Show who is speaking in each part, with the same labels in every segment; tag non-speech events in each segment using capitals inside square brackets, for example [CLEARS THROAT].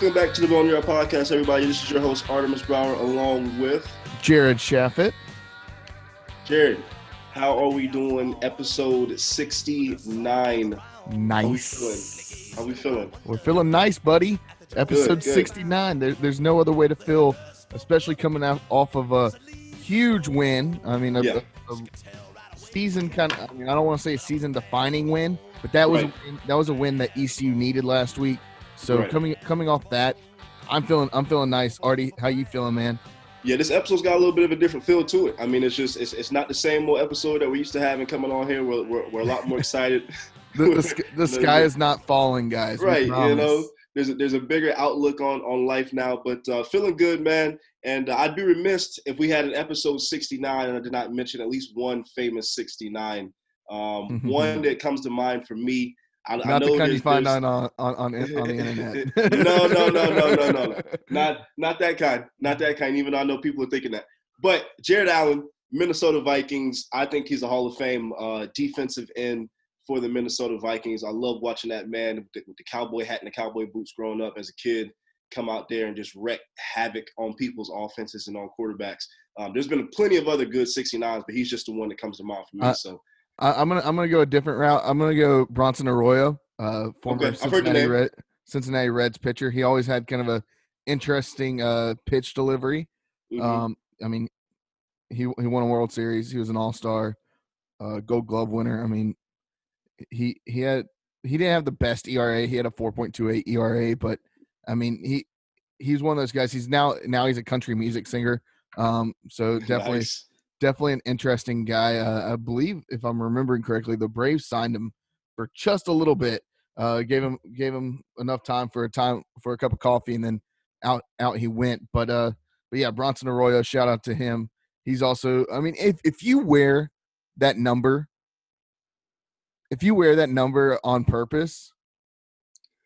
Speaker 1: Welcome back to the Boneyard Podcast, everybody. This is your host, Artemis Brower, along with
Speaker 2: Jared Shafit.
Speaker 1: Jared. How are we doing? Episode 69. How we
Speaker 2: Nice.
Speaker 1: feeling? How we feeling?
Speaker 2: We're feeling nice, buddy. Episode
Speaker 1: Good, good.
Speaker 2: 69. There, there's no other way to feel, especially coming out off of a huge win. I mean, a,
Speaker 1: Yeah.
Speaker 2: a- a season kind of. I mean, I don't want to say a season defining win, but that was
Speaker 1: Right.
Speaker 2: a win, that was a win that ECU needed last week. So
Speaker 1: Right.
Speaker 2: coming coming off that, I'm feeling I'm feeling nice. Artie, how you feeling, man?
Speaker 1: Yeah, this episode's got a little bit of a different feel to it. I mean, it's just it's, it's not the same old episode that we used to have and coming on here. We're, we're, we're a lot more excited.
Speaker 2: The, the, [LAUGHS] the sky is not falling, guys.
Speaker 1: right, you know, there's a, there's a bigger outlook on on life now. But uh, feeling good, man. And uh, I'd be remiss if we had an episode 69 and I did not mention at least one famous 69. Um, [LAUGHS] one that comes to mind for me. I, I
Speaker 2: Not
Speaker 1: know
Speaker 2: the kind you find on on, on, on the internet. [LAUGHS]
Speaker 1: no, no, no, no, no, no, no. [LAUGHS] Not not that kind. Not that kind. Even though I know people are thinking that. But Jared Allen, Minnesota Vikings. I think he's a Hall of Fame uh, defensive end for the Minnesota Vikings. I love watching that man with the, with the cowboy hat and the cowboy boots growing up as a kid come out there and just wreak havoc on people's offenses and on quarterbacks. Um, there's been plenty of other good 69s, but he's just the one that comes to mind for me.
Speaker 2: Uh,
Speaker 1: so
Speaker 2: I, I'm gonna I'm gonna go a different route. I'm gonna go Bronson Arroyo, uh, former
Speaker 1: Okay, I've heard the
Speaker 2: Cincinnati. Red, Cincinnati Reds pitcher. He always had kind of a interesting uh, pitch delivery.
Speaker 1: mhm.
Speaker 2: Um, I mean, he he won a World Series. He was an All Star, uh, Gold Glove winner. I mean, he he had he didn't have the best ERA. He had a 4.28 ERA, but I mean he he's one of those guys. He's now now he's a country music singer. Um, so definitely
Speaker 1: Nice.
Speaker 2: Definitely an interesting guy. Uh, I believe, if I'm remembering correctly, the Braves signed him for just a little bit. Uh, gave him gave him enough time for a time for a cup of coffee, and then out out he went. But uh, but yeah, Bronson Arroyo, shout out to him. He's also, I mean, if if you wear that number, if you wear that number on purpose,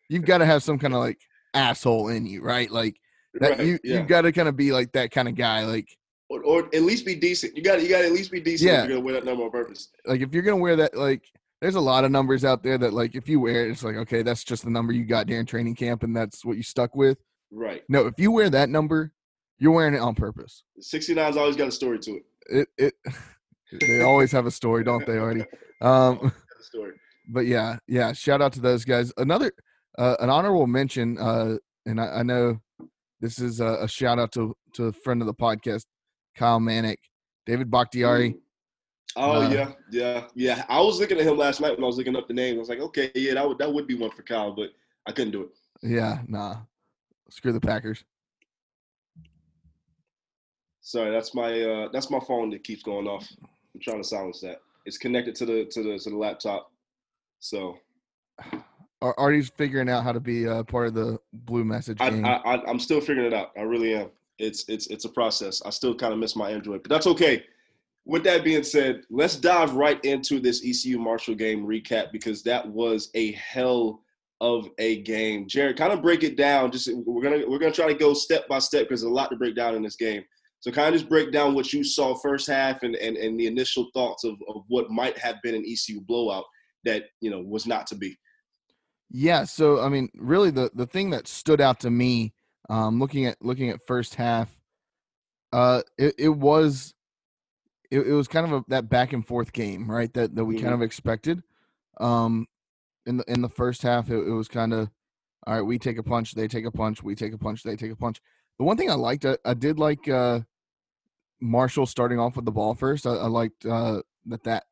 Speaker 2: you've got to have some kind of like asshole in you, right? Like that
Speaker 1: Right,
Speaker 2: you
Speaker 1: yeah.
Speaker 2: you've got to kind of be like that kind of guy, like.
Speaker 1: Or, or at least be decent. You got you got to at least be decent
Speaker 2: Yeah.
Speaker 1: if you're gonna wear that number on purpose.
Speaker 2: like if you're gonna wear that like there's a lot of numbers out there that like if you wear it it's like okay that's just the number you got during training camp and that's what you stuck with
Speaker 1: Right.
Speaker 2: no if you wear that number you're wearing it on purpose
Speaker 1: 69's always got a story to it.
Speaker 2: it it [LAUGHS] they always have a story don't they [LAUGHS] already um
Speaker 1: story. [LAUGHS]
Speaker 2: but yeah yeah shout out to those guys another uh, an honorable mention uh and i, I know this is a, a shout out to to a friend of the podcast kyle manick david bakhtiari
Speaker 1: Oh
Speaker 2: Uh,
Speaker 1: yeah, yeah, yeah. I was looking at him last night when I was looking up the name. I was like, okay, yeah, that would that would be one for Kyle, but I couldn't do it.
Speaker 2: yeah nah screw the packers
Speaker 1: Sorry, that's my uh that's my phone that keeps going off. I'm trying to silence that. It's connected to the to the to the laptop. So [SIGHS]
Speaker 2: Ar- Artie's figuring out how to be uh, part of the blue message.
Speaker 1: I, I I'm still figuring it out. I really am. It's it's it's a process. I still kind of miss my Android, but that's okay. With that being said, let's dive right into this ECU Marshall game recap because that was a hell of a game. Jared, kind of break it down. Just we're gonna we're gonna try to go step by step because there's a lot to break down in this game. So kind of just break down what you saw first half and and, and the initial thoughts of, of what might have been an ECU blowout that you know was not to be.
Speaker 2: yeah, so I mean, really, the the thing that stood out to me, um, looking at looking at first half, uh, it, it was it, it was kind of a, that back and forth game, right? That that we kind
Speaker 1: Mhm.
Speaker 2: of expected. Um, in the in the first half, it, it was kind of all right. We take a punch, they take a punch. We take a punch, they take a punch. The one thing I liked, I, I did like uh, Marshall starting off with the ball first. I, I liked uh, that that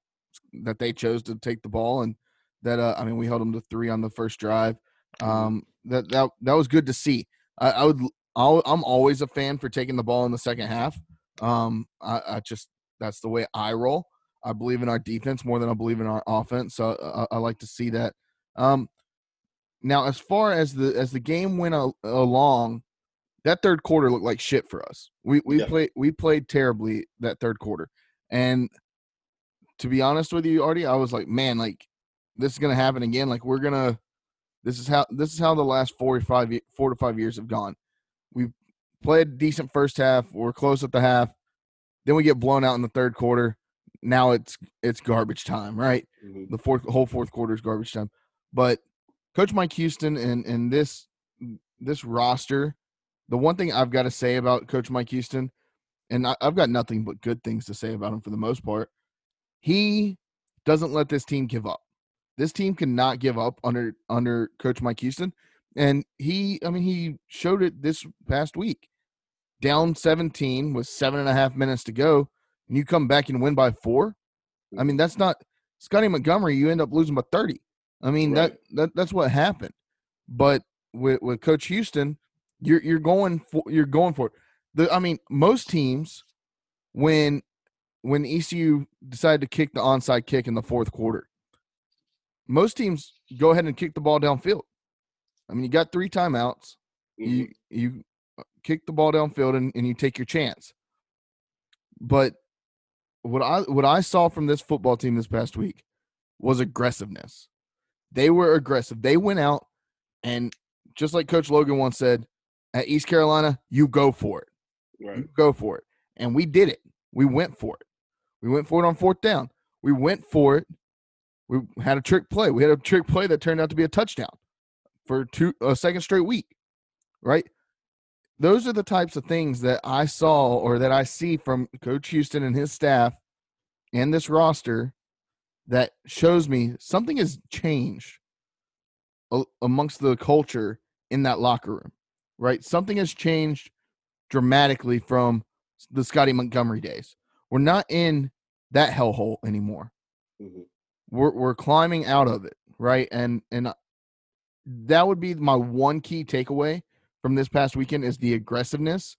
Speaker 2: that they chose to take the ball and that uh, I mean we held them to three on the first drive. Um, that that that was good to see. I, I would I'll, I'm always a fan for taking the ball in the second half. Um, I, I just that's the way I roll. I believe in our defense more than I believe in our offense. So I, I like to see that. Um, now as far as the as the game went a, along, that third quarter looked like shit for us. We we
Speaker 1: Yeah.
Speaker 2: played we played terribly that third quarter, and to be honest with you, Artie, I was like, man, like this is gonna happen again. Like we're gonna, this is how this is how the last four or five four to five years have gone. We played decent first half. We're close at the half. Then we get blown out in the third quarter. Now it's it's garbage time, right?
Speaker 1: Mhm.
Speaker 2: the fourth whole fourth quarter is garbage time. But Coach Mike Houston and and this this roster, the one thing I've got to say about Coach Mike Houston, and I, I've got nothing but good things to say about him for the most part. He doesn't let this team give up. This team cannot give up under under Coach Mike Houston, and he, I mean, he showed it this past week. Down 17 with seven and a half minutes to go, and you come back and win by four. I mean, that's not Scotty Montgomery. You end up losing by 30. I mean, right. that, that that's what happened. But with with Coach Houston, you're you're going for you're going for it. The I mean, most teams when when ECU decided to kick the onside kick in the fourth quarter, most teams go ahead and kick the ball downfield. I mean, you got three timeouts. Mm-hmm. You you uh, kick the ball downfield and, and you take your chance. But what I what I saw from this football team this past week was aggressiveness. They were aggressive. They went out and just like Coach Logan once said, at East Carolina, you go for it. Right. You go for it. And we did it. We went for it. We went for it on fourth down. We went for it. We had a trick play. We had a trick play that turned out to be a touchdown for two a second straight week. Right? Those are the types of things that I saw or that I see from Coach Houston and his staff and this roster that shows me something has changed amongst the culture in that locker room, right? Something has changed dramatically from the Scotty Montgomery days. We're not in that hellhole anymore. Mm-hmm. We're we're climbing out of it, right? And and that would be my one key takeaway from this past weekend is the aggressiveness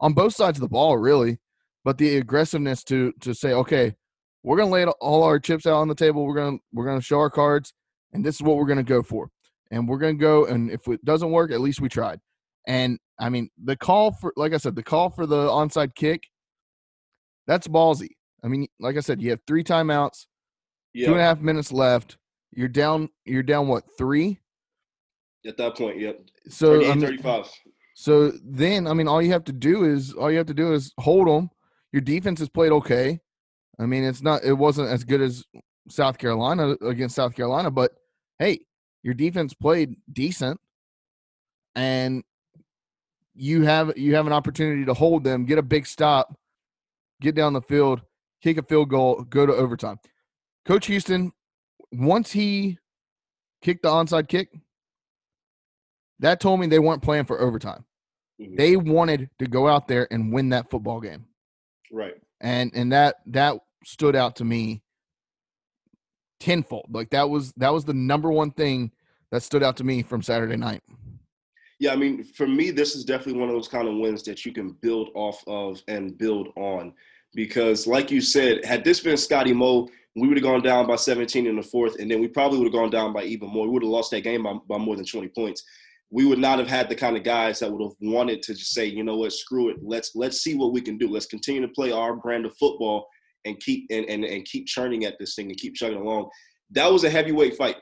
Speaker 2: on both sides of the ball, really, but the aggressiveness to to say, okay, we're gonna lay all our chips out on the table. We're gonna we're gonna show our cards, and this is what we're gonna go for and we're to go. And if it doesn't work, at least we tried. And I mean, the call for, like I said, the call for the onside kick, that's ballsy. I mean, like I said, you have three timeouts, yep. two and a half minutes left. You're down. You're down. What three?
Speaker 1: At that point, yep.
Speaker 2: So I mean, 35. So then, I mean, all you have to do is all you have to do is hold them. Your defense has played okay. I mean, it's not. It wasn't as good as South Carolina against South Carolina, but hey, your defense played decent and you have you have an opportunity to hold them, get a big stop, get down the field, kick a field goal, go to overtime. Coach Houston, once he kicked the onside kick, that told me they weren't playing for overtime. Mm-hmm. They wanted to go out there and win that football game.
Speaker 1: Right.
Speaker 2: And and that that stood out to me tenfold. Like that was that was the number one thing that stood out to me from Saturday night.
Speaker 1: Yeah, I mean, for me, this is definitely one of those kind of wins that you can build off of and build on. Because, like you said, had this been Scotty Mo, we would have gone down by 17 in the fourth, and then we probably would have gone down by even more. We would have lost that game by, by more than 20 points. We would not have had the kind of guys that would have wanted to just say, you know what, screw it. Let's let's see what we can do. Let's continue to play our brand of football and keep and, and, and keep churning at this thing and keep chugging along. That was a heavyweight fight.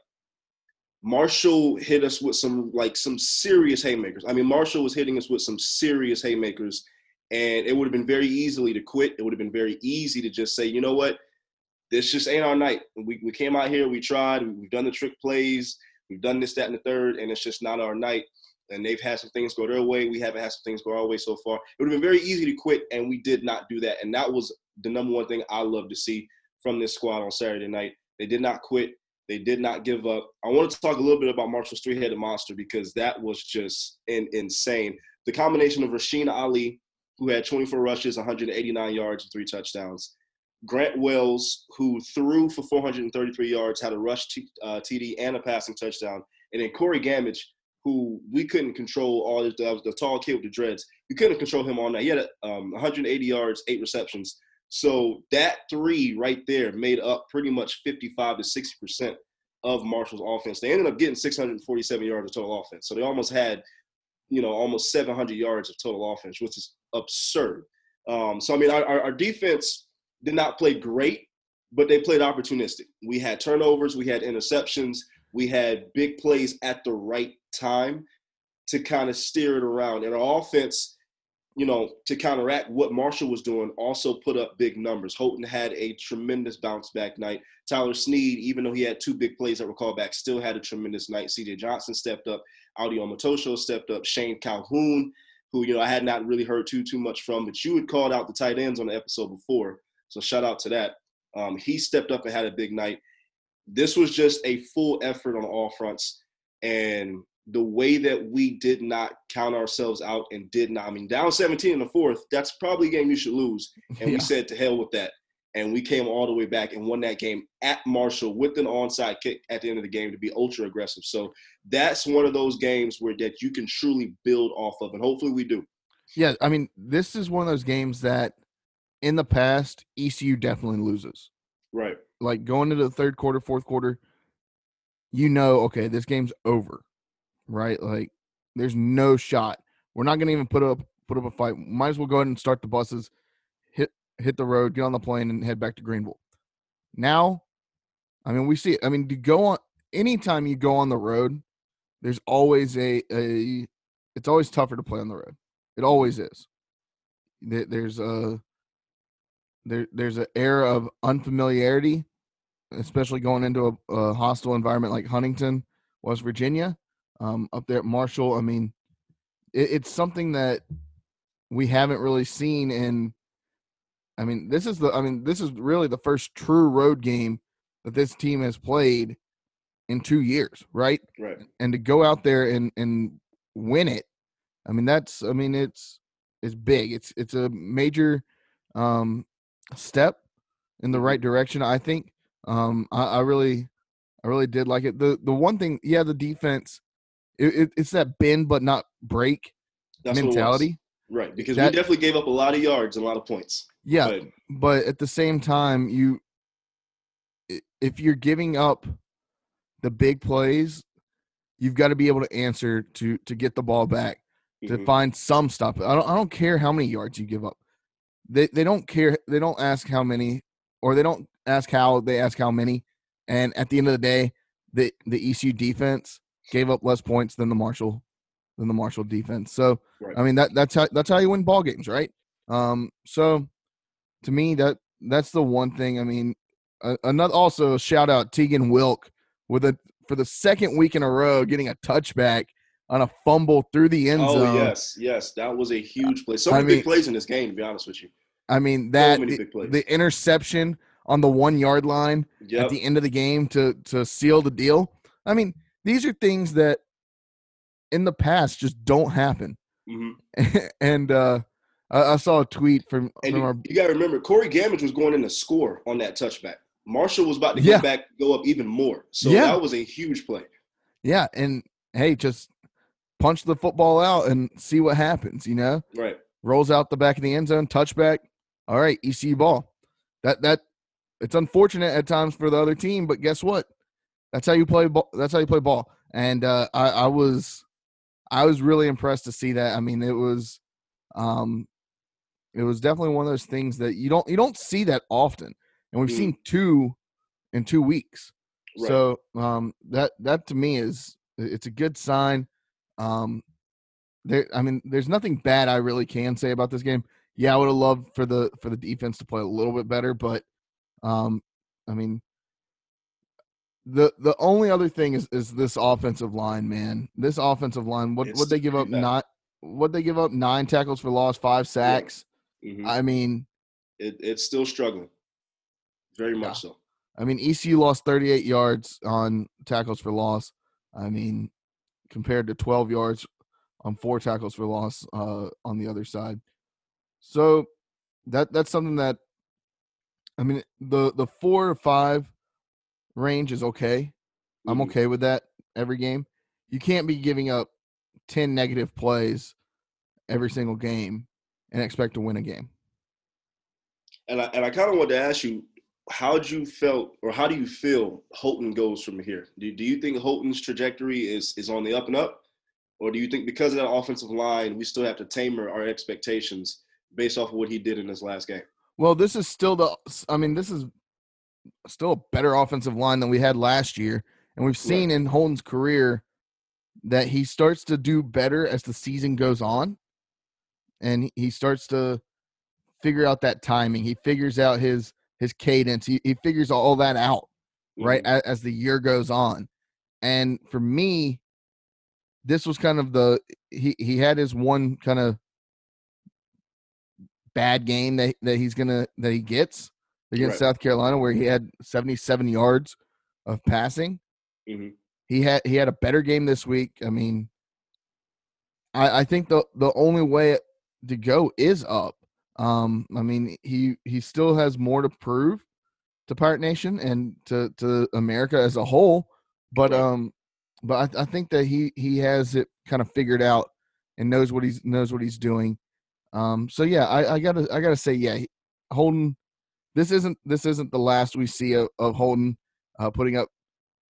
Speaker 1: Marshall hit us with some like some serious haymakers. I mean, Marshall was hitting us with some serious haymakers, and it would have been very easily to quit. It would have been very easy to just say, you know what, this just ain't our night. We we came out here, we tried, we've done the trick plays, we've done this, that, and the third, and it's just not our night. And they've had some things go their way. We haven't had some things go our way so far. It would have been very easy to quit, and we did not do that. And that was the number one thing I love to see from this squad on Saturday night. They did not quit. They did not give up. I wanted to talk a little bit about Marshall's three-headed monster because that was just in, insane. The combination of Rasheen Ali, who had 24 rushes, 189 yards, and three touchdowns. Grant Wells, who threw for 433 yards, had a rush t- uh, TD and a passing touchdown. And then Corey Gammage, who we couldn't control all this, was the tall kid with the dreads. We couldn't control him all night. He had um, 180 yards, eight receptions. So that three right there made up pretty much 55 to 60 percent of Marshall's offense. They ended up getting 647 yards of total offense. So they almost had, you know, almost 700 yards of total offense, which is absurd. Um, so I mean, our, our defense did not play great, but they played opportunistic. We had turnovers, we had interceptions, we had big plays at the right time to kind of steer it around. And our offense you know, to counteract what Marshall was doing, also put up big numbers. Holton had a tremendous bounce back night. Tyler Snead, even though he had two big plays that were called back, still had a tremendous night. CJ Johnson stepped up. Audie Omotosho stepped up. Shane Calhoun, who you know I had not really heard too too much from, but you had called out the tight ends on the episode before, so shout out to that. Um, he stepped up and had a big night. This was just a full effort on all fronts, and the way that we did not count ourselves out and did not, I mean, down 17 in the fourth, that's probably a game you should lose. And yeah. we said to hell with that. And we came all the way back and won that game at Marshall with an onside kick at the end of the game to be ultra aggressive. So that's one of those games where that you can truly build off of, and hopefully we do.
Speaker 2: Yeah, I mean, this is one of those games that in the past ECU definitely loses.
Speaker 1: Right.
Speaker 2: Like going into the third quarter, fourth quarter, you know, okay, this game's over right? Like there's no shot. We're not gonna even put up put up a fight. Might as well go ahead and start the buses, hit hit the road, get on the plane, and head back to Greenville. Now, I mean, we see it. I mean, to go on anytime you go on the road, there's always a a it's always tougher to play on the road. It always is. There's a there there's an air of unfamiliarity, especially going into a, a hostile environment like Huntington, West Virginia um, up there at Marshall. I mean, it, it's something that we haven't really seen in. I mean, this is the. I mean, this is really the first true road game that this team has played in two years, right?
Speaker 1: Right.
Speaker 2: And to go out there and and win it, I mean, that's. I mean, it's it's big. It's it's a major um, step in the mm-hmm. right direction. I think. Um, I, I really, I really did like it. The the one thing, yeah, the defense it, it, it's that bend but not break That's mentality.
Speaker 1: Right, because that, we definitely gave up a lot of yards and a lot of points.
Speaker 2: Yeah, but, but at the same time, you if you're giving up the big plays, you've got to be able to answer to to get the ball back to mm-hmm. find some stop. I don't I don't care how many yards you give up. They they don't care. They don't ask how many, or they don't ask how. They ask how many. And at the end of the day, the the ECU defense gave up less points than the Marshall than the Marshall defense. So right. I mean that that's how that's how you win ball games, right? Um, so to me that that's the one thing. I mean, uh, another also shout out Tegan Wilk with a for the second week in a row getting a touchback on a fumble through the end
Speaker 1: oh,
Speaker 2: zone.
Speaker 1: Oh yes, yes, that was a huge play. So many I mean, big plays in this game. To be honest with you,
Speaker 2: I mean that so the, the, interception on the one yard line yep. at the end of the game to to seal the deal. I mean, these are things that in the past just don't happen. Mm-hmm. [LAUGHS] and uh, I, I, saw a tweet from,
Speaker 1: and
Speaker 2: from
Speaker 1: you,
Speaker 2: our.
Speaker 1: You got to remember, Corey Gammage was going in to score on that touchback. Marshall was about to go back, go up even more. So yeah. that was a huge play.
Speaker 2: Yeah, and hey, just punch the football out and see what happens. You know,
Speaker 1: right?
Speaker 2: Rolls out the back of the end zone, touchback. All right, ECU ball. That that it's unfortunate at times for the other team, but guess what? That's how you play ball. That's how you play ball. And uh, I, I was, I was really impressed to see that. I mean, it was, um, it was definitely one of those things that you don't you don't see that often, and we've mm. seen two in two weeks. Right. So um, that that to me is it's a good sign. Um, there, I mean, there's nothing bad I really can say about this game. Yeah, I would have loved for the for the defense to play a little bit better, but um, I mean, the the only other thing is is this offensive line, man. This offensive line, what what they give up not what they give up nine tackles for loss, five sacks. Yeah. Mm-hmm. I mean,
Speaker 1: it, it's still struggling, very much yeah. so.
Speaker 2: I mean, ECU lost 38 yards on tackles for loss. I mean, compared to 12 yards on four tackles for loss uh, on the other side. So that that's something that I mean the the four or five range is okay. I'm mm-hmm. okay with that every game. You can't be giving up 10 negative plays every single game and expect to win a game.
Speaker 1: And I, and I kind of want to ask you, how do you felt or how do you feel Holton goes from here? Do, do you think Holton's trajectory is, is on the up and up? Or do you think because of that offensive line, we still have to tamer our expectations based off of what he did in his last game?
Speaker 2: Well, this is still the, I mean, this is still a better offensive line than we had last year. And we've seen right. in Holton's career that he starts to do better as the season goes on. And he starts to figure out that timing. He figures out his his cadence. He, he figures all that out, mm-hmm. right, as, as the year goes on. And for me, this was kind of the he he had his one kind of bad game that that he's gonna that he gets against right. South Carolina where he had 77 yards of passing. Mm-hmm. He had he had a better game this week. I mean, I I think the the only way to go is up. Um, I mean, he he still has more to prove to Pirate Nation and to to America as a whole, but right. um, but I, I think that he he has it kind of figured out and knows what he's knows what he's doing. Um, so yeah, I, I gotta I gotta say yeah, Holton. This isn't this isn't the last we see of, of Holton uh, putting up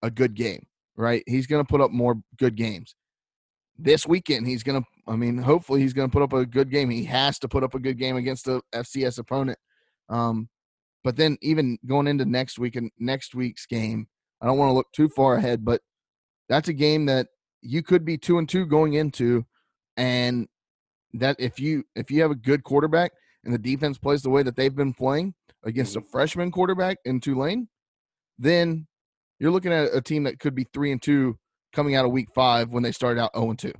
Speaker 2: a good game, right? He's gonna put up more good games this weekend. He's gonna. I mean, hopefully he's gonna put up a good game. He has to put up a good game against the FCS opponent. Um, but then even going into next week and next week's game, I don't want to look too far ahead, but that's a game that you could be two and two going into, and that if you if you have a good quarterback and the defense plays the way that they've been playing against a mm-hmm. freshman quarterback in Tulane, then you're looking at a team that could be three and two coming out of week five when they started out 0 and 2.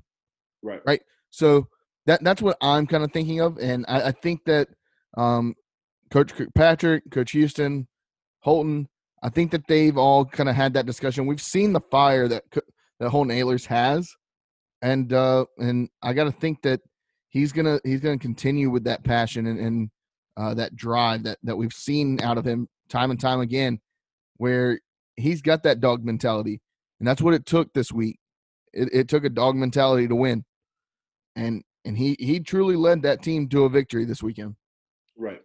Speaker 1: Right.
Speaker 2: Right. So that that's what I'm kind of thinking of. And I, I think that um, Coach Patrick, Coach Houston, Holton, I think that they've all kind of had that discussion. We've seen the fire that that Holton Ahlers has, and uh, and I got to think that he's gonna he's gonna continue with that passion and, and uh, that drive that that we've seen out of him time and time again, where he's got that dog mentality, and that's what it took this week. It, it took a dog mentality to win, and and he he truly led that team to a victory this weekend.
Speaker 1: Right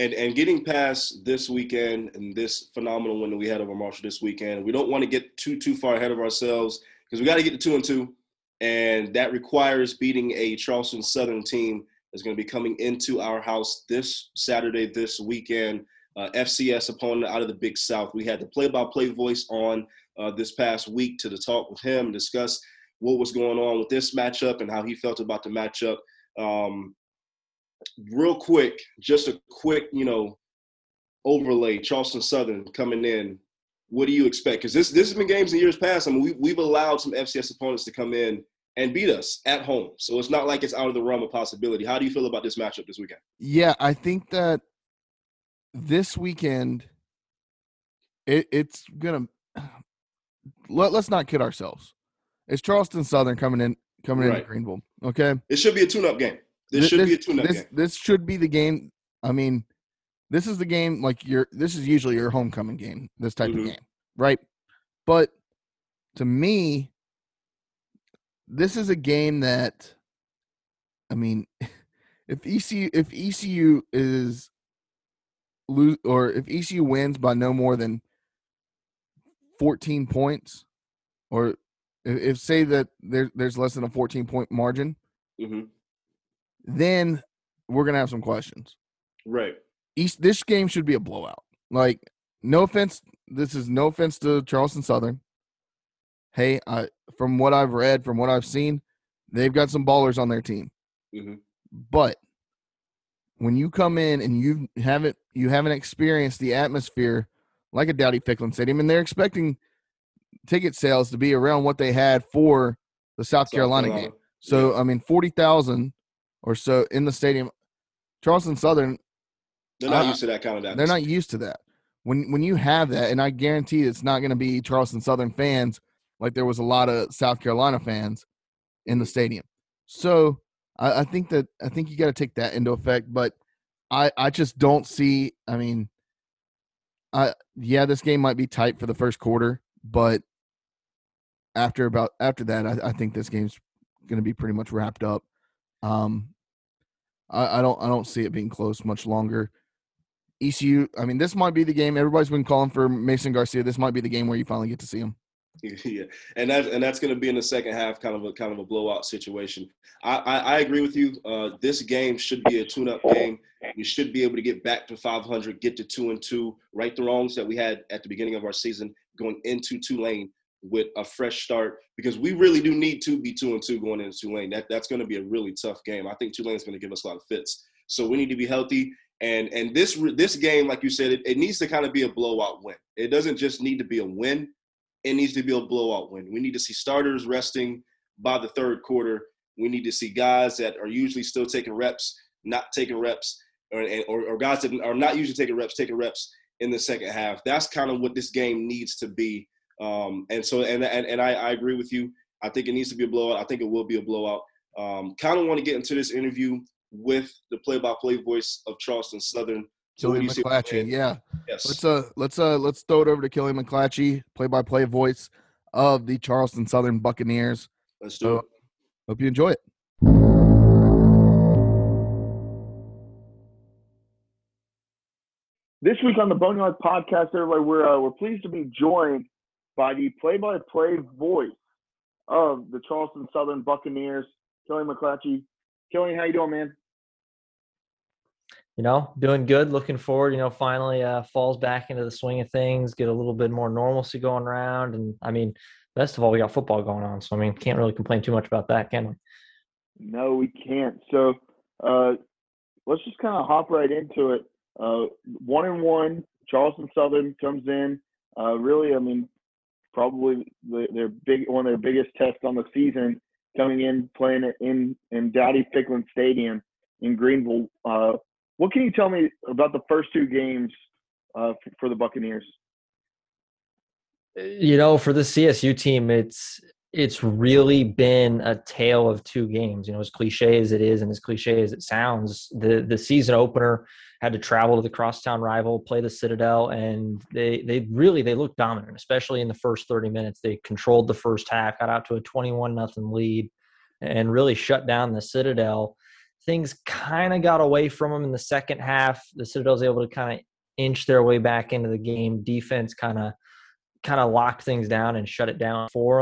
Speaker 1: and and getting past this weekend and this phenomenal win that we had over Marshall this weekend, we don't want to get too too far ahead of ourselves because we got to get to two and two, and that requires beating a Charleston Southern team that's going to be coming into our house this Saturday, this weekend. Uh, FCS opponent out of the Big South. We had the play-by-play voice on uh, this past week to the talk with him, discuss what was going on with this matchup and how he felt about the matchup. Um, real quick, just a quick, you know, overlay. Charleston Southern coming in. What do you expect? Because this this has been games in years past. I mean, we, we've allowed some FCS opponents to come in and beat us at home, so it's not like it's out of the realm of possibility. How do you feel about this matchup this weekend?
Speaker 2: Yeah, I think that this weekend, it, it's gonna. [SIGHS] Let, let's not kid ourselves. It's Charleston Southern coming in coming right. in Greenville. Okay,
Speaker 1: it should be a tune-up game. This, should be a tune-up game.
Speaker 2: This should be the game. I mean, this is the game like your. This is usually your homecoming game. This type mm-hmm. of game, right? But to me, this is a game that, I mean, [LAUGHS] if ECU if ECU is lose or if ECU wins by no more than fourteen points, or if, say that there, there's less than a fourteen point margin. Mm-hmm then we're gonna have some questions.
Speaker 1: Right.
Speaker 2: East this game should be a blowout. Like, no offense, this is no offense to Charleston Southern. Hey, I from what I've read, from what I've seen, they've got some ballers on their team. Mm-hmm. But when you come in and you haven't you haven't experienced the atmosphere like a Dowdy Ficklen Stadium, and they're expecting ticket sales to be around what they had for the South, South Carolina, Carolina, game. So yeah. I mean, forty thousand or so in the stadium. Charleston Southern,
Speaker 1: they're not uh, used to that kind of.
Speaker 2: They're not used to that. When when you have that, and I guarantee it's not going to be Charleston Southern fans like there was a lot of South Carolina fans in the stadium. So I, I think that I think you got to take that into effect. But I I just don't see. I mean, I yeah, this game might be tight for the first quarter, but after about after that, I, I think this game's going to be pretty much wrapped up. Um, I, I don't I don't see it being close much longer. ECU, I mean, this might be the game. Everybody's been calling for Mason Garcia. This might be the game where you finally get to see him. [LAUGHS]
Speaker 1: Yeah, and that and that's going to be in the second half, kind of a kind of a blowout situation. I I, I agree with you. Uh, this game should be a tune-up game. We should be able to get back to 500, get to two and two, right the wrongs that we had at the beginning of our season going into Tulane with a fresh start because we really do need to be two and two going into Tulane. That that's going to be a really tough game. I think Tulane is going to give us a lot of fits. So we need to be healthy. And and this this game, like you said, it, it needs to kind of be a blowout win. It doesn't just need to be a win. It needs to be a blowout win. We need to see starters resting, by the third quarter. We need to see guys that are usually still taking reps, not taking reps, or, or, or guys that are not usually taking reps, taking reps in the second half. That's kind of what this game needs to be. Um, and so, and and, and I, I, agree with you. I think it needs to be a blowout. I think it will be a blowout. Um, kind of want to get into this interview with the play-by-play voice of Charleston Southern.
Speaker 2: So Killian McClatchey, yeah. Yes. Let's uh let's uh let's throw it over to Killian McClatchey, play-by-play voice of the Charleston Southern Buccaneers.
Speaker 1: Let's do so, it.
Speaker 2: Hope you enjoy it.
Speaker 3: This week on the Boneyard Podcast, everybody, we're uh, we're pleased to be joined by the play-by-play voice of the Charleston Southern Buccaneers, Kelly McClatchey. Kelly, how you doing, man?
Speaker 4: You know, doing good. Looking forward. You know, finally uh, falls back into the swing of things. Get a little bit more normalcy going around, and I mean, best of all, we got football going on. So I mean, can't really complain too much about that, can we?
Speaker 3: No, we can't. So uh, let's just kind of hop right into it. Uh, one and one, Charleston Southern comes in. Uh, really, I mean, probably their big one of their biggest tests on the season, coming in playing it in in Dowdy-Ficklen Stadium in Greenville. Uh, what can you tell me about the first two games uh, for, the Buccaneers?
Speaker 4: You know, for the CSU team, it's it's really been a tale of two games. You know, as cliche as it is and as cliche as it sounds, the the season opener had to travel to the crosstown rival, play the Citadel, and they they really they looked dominant, especially in the first 30 minutes. They controlled the first half, got out to a 21 nothing lead, and really shut down the Citadel. Things kind of got away from them in the second half. The Citadel was able to kind of inch their way back into the game. Defense kind of kind of locked things down and shut it down for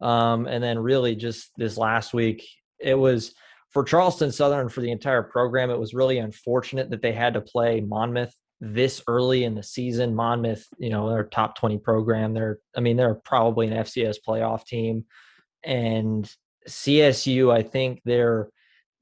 Speaker 4: them. Um, and then really just this last week, it was for Charleston Southern for the entire program. It was really unfortunate that they had to play Monmouth this early in the season. Monmouth, you know, they're top 20 program. They're, I mean, they're probably an FCS playoff team. And CSU, I think they're,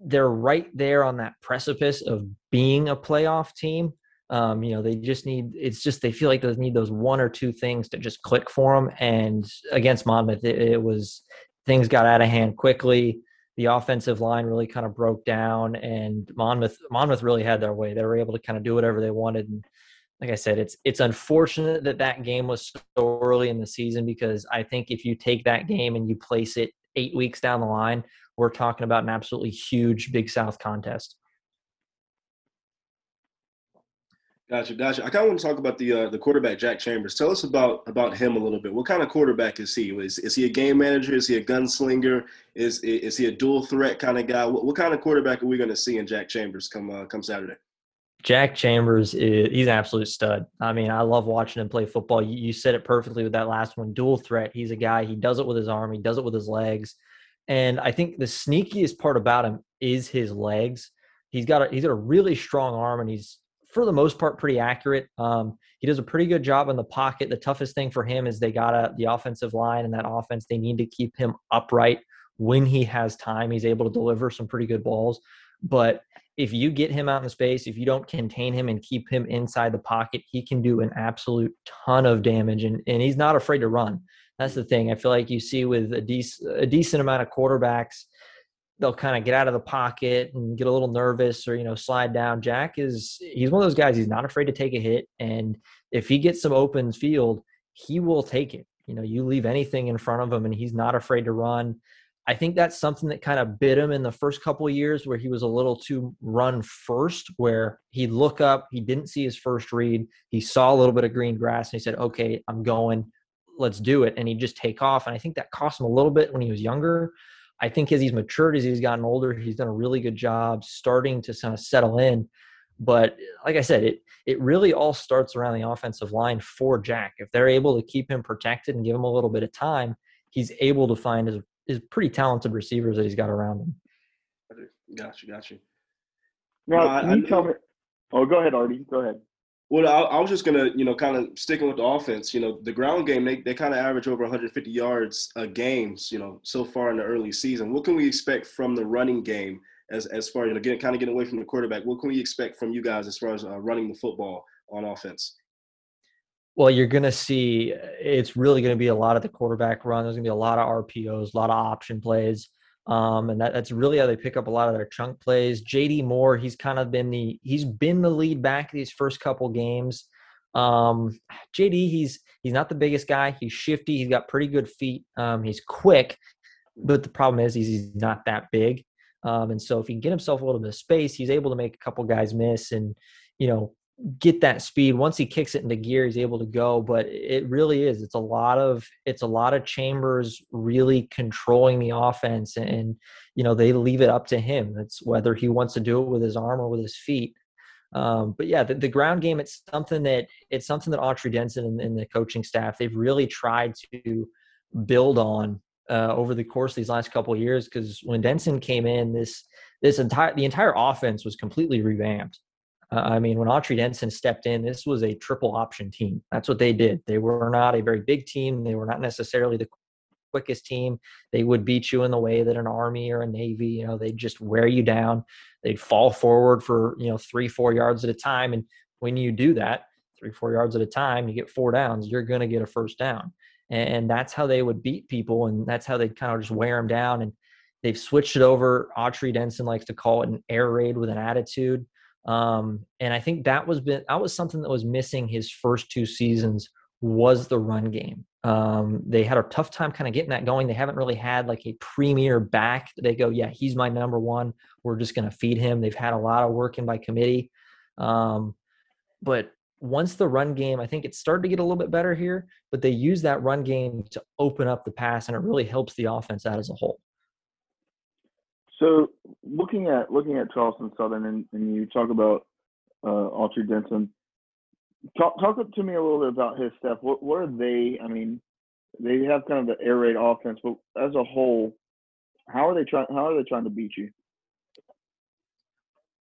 Speaker 4: they're right there on that precipice of being a playoff team. Um, you know, they just need it's just they feel like they need those one or two things to just click for them. And against Monmouth, it, it was things got out of hand quickly. The offensive line really kind of broke down, and Monmouth Monmouth really had their way. They were able to kind of do whatever they wanted. And like I said, it's it's unfortunate that that game was so early in the season because I think if you take that game and you place it eight weeks down the line, we're talking about an absolutely huge Big South contest.
Speaker 1: Gotcha, gotcha. I kind of want to talk about the uh, the quarterback Jack Chambers. Tell us about about him a little bit. What kind of quarterback is he? Is is he a game manager? Is he a gunslinger? Is is he a dual threat kind of guy? What, what kind of quarterback are we going to see in Jack Chambers come uh, come Saturday?
Speaker 4: Jack Chambers is he's an absolute stud. I mean, I love watching him play football. You, you said it perfectly with that last one. Dual threat. He's a guy. He does it with his arm. He does it with his legs. And I think the sneakiest part about him is his legs. He's got a he's got a really strong arm, and he's for the most part pretty accurate. Um, he does a pretty good job in the pocket. The toughest thing for him is they got a, the offensive line and that offense. They need to keep him upright when he has time. He's able to deliver some pretty good balls. But if you get him out in space, if you don't contain him and keep him inside the pocket, he can do an absolute ton of damage. And, and he's not afraid to run. That's the thing. I feel like you see with a, dec- a decent amount of quarterbacks they'll kind of get out of the pocket and get a little nervous or you know slide down. Jack is he's one of those guys. He's not afraid to take a hit, and if he gets some open field, he will take it. You know, you leave anything in front of him, and he's not afraid to run. I think that's something that kind of bit him in the first couple years where he was a little too run first, where he'd look up, he didn't see his first read, he saw a little bit of green grass, and he said, Okay, I'm going, let's do it. And he'd just take off. And I think that cost him a little bit when he was younger. I think as he's matured, as he's gotten older, he's done a really good job starting to kind of settle in. But like I said, it it really all starts around the offensive line for Jack. If they're able to keep him protected and give him a little bit of time, he's able to find his, his pretty talented receivers that he's got around him.
Speaker 1: Gotcha, gotcha.
Speaker 3: Now, can you tell me? Oh, go ahead, Artie. Go ahead.
Speaker 1: Well, I, I, was just gonna, you know, kind of sticking with the offense. You know, the ground game they, they kind of average over 150 yards a game. You know, so far in the early season. What can we expect from the running game as as far as you know, getting kind of getting away from the quarterback? What can we expect from you guys as far as uh, running the football on offense?
Speaker 4: Well, you're to see it's really to be a lot of the quarterback run. There's to be a lot of RPOs, a lot of option plays. Um, and that, that's really how they pick up a lot of their chunk plays. JD Moore, he's kind of been the he's been the lead back these first couple games. Um, JD, he's he's not the biggest guy. He's shifty. He's got pretty good feet. Um, he's quick, but the problem is he's, he's not that big. Um, and so if he can get himself a little bit of space, he's able to make a couple guys miss and you know get that speed. Once he kicks it into gear he's able to go but it really is. It's a lot of it's a lot of chambers really controlling the offense and you know they leave it up to him. It's whether he wants to do it with his arm or with his feet. Um, but yeah the, the, ground game it's something that it's something that autry denson and, and the coaching staff they've really tried to build on uh, over the course of these last couple years because when denson came in this this entire the entire offense was completely revamped uh, I mean, when Autry Denson stepped in, this was a triple option team. That's what they did. They were not a very big team. They were not necessarily the quickest team. They would beat you in the way that an Army or a Navy, you know, they'd just wear you down. They'd fall forward for, you know, three, four yards at a time. And when you do that, three, four yards at a time, you get four downs, you're going to get a first down. And that's how they would beat people. And that's how they'd kind of just wear them down. And they've switched it over. Autry Denson likes to call it an air raid with an attitude. Um, and I think that was been that was something that was missing his first two seasons was the run game. Um, they had a tough time kind of getting that going. They haven't really had like a premier back. They go, yeah, he's my number one. We're just going to feed him. They've had a lot of working by committee. Um, but once the run game, I think it started to get a little bit better here, but they use that run game to open up the pass and it really helps the offense out as a whole.
Speaker 3: So looking at looking at Charleston Southern, and, and you talk about uh, Autry Denson. Talk talk to me a little bit about his staff. What what are they? I mean, they have kind of the air raid offense, but as a whole, how are they trying? How are they trying to beat you?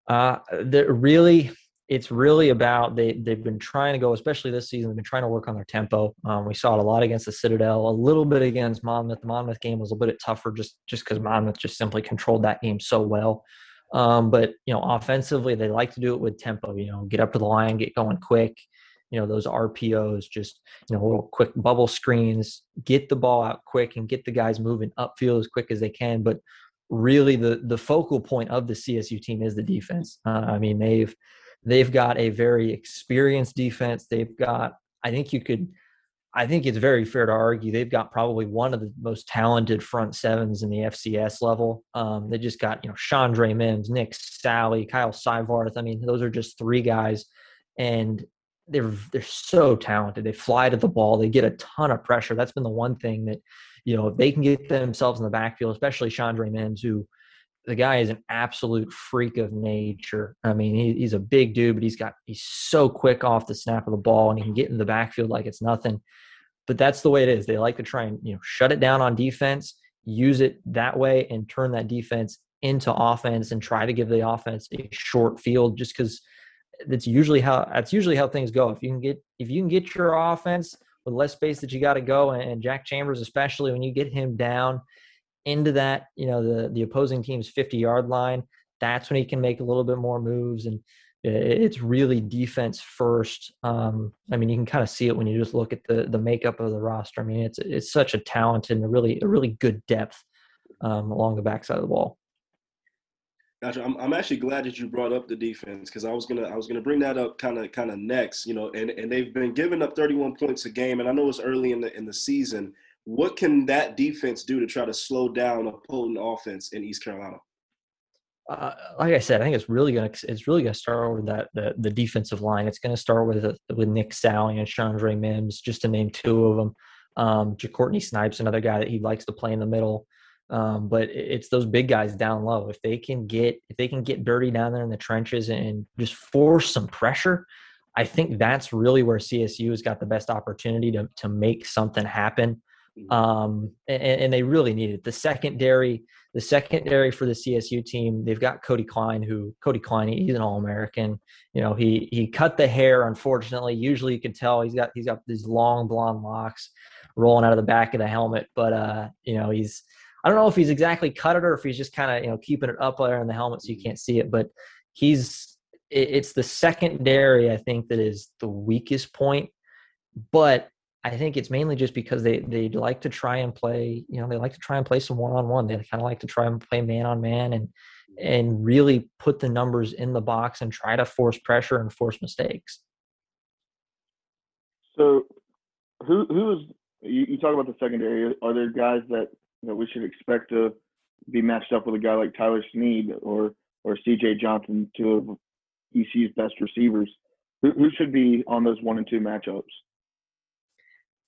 Speaker 4: Uh, they're really it's really about they they've been trying to go, especially this season. They've been trying to work on their tempo. Um, we saw it a lot against the Citadel, a little bit against Monmouth. The Monmouth game was a little bit tougher, just just because Monmouth just simply controlled that game so well. Um, but you know, offensively, they like to do it with tempo. You know, get up to the line, get going quick. You know, those RPOs, just you know, little quick bubble screens, get the ball out quick, and get the guys moving upfield as quick as they can. But really, the the focal point of the CSU team is the defense. Uh, I mean, they've They've got a very experienced defense. They've got, I think you could, I think it's very fair to argue they've got probably one of the most talented front sevens in the FCS level. Um, they just got, you know, Chandre Mims, Nick Sally, Kyle Syvarth. I mean, those are just three guys, and they're they're so talented. They fly to the ball. They get a ton of pressure. That's been the one thing that, you know, if they can get themselves in the backfield, especially Chandre Mims, who the guy is an absolute freak of nature. I mean, he, he's a big dude, but he's got he's so quick off the snap of the ball, and he can get in the backfield like it's nothing. But that's the way it is. They like to try and you know shut it down on defense, use it that way, and turn that defense into offense, and try to give the offense a short field. Just because that's usually how that's usually how things go. If you can get if you can get your offense with less space that you got to go, and Jack Chambers especially when you get him down into that, you know, the the opposing team's 50 yard line, that's when he can make a little bit more moves. And it's really defense first. Um, I mean, you can kind of see it when you just look at the the makeup of the roster. I mean, it's it's such a talented and a really a really good depth um, along the backside of the ball.
Speaker 1: Gotcha. I'm, I'm actually glad that you brought up the defense because I was gonna I was gonna bring that up kind of kind of next. You know, and, and they've been giving up 31 points a game, and I know it's early in the in the season, what can that defense do to try to slow down a potent offense in East Carolina?
Speaker 4: Uh, like I said, I think it's really gonna it's really gonna start with that the, the defensive line. It's gonna start with with Nick Sally and Chandre Mims, just to name two of them. Um, Courtney Snipes, another guy that he likes to play in the middle. Um, but it's those big guys down low. If they can get if they can get dirty down there in the trenches and just force some pressure, I think that's really where CSU has got the best opportunity to to make something happen. Mm-hmm. um, and, and, they really need it. The secondary, the secondary for the CSU team, they've got Cody Klein, who Cody Klein, he's an All American. You know, he he cut the hair. Unfortunately, usually you can tell he's got he's got these long blonde locks rolling out of the back of the helmet. But uh, you know, he's I don't know if he's exactly cut it or if he's just kind of you know keeping it up there in the helmet so you can't see it. But he's it's the secondary I think that is the weakest point but I think it's mainly just because they they like to try and play, you know, they like to try and play some one on one. They kind of like to try and play man on man and and really put the numbers in the box and try to force pressure and force mistakes.
Speaker 3: So, who who is you, you talk about the secondary? Are there guys that that we should expect to be matched up with a guy like Tyler Snead or or C.J. Johnson, two of ECU's best receivers? Who who should be on those one and two matchups?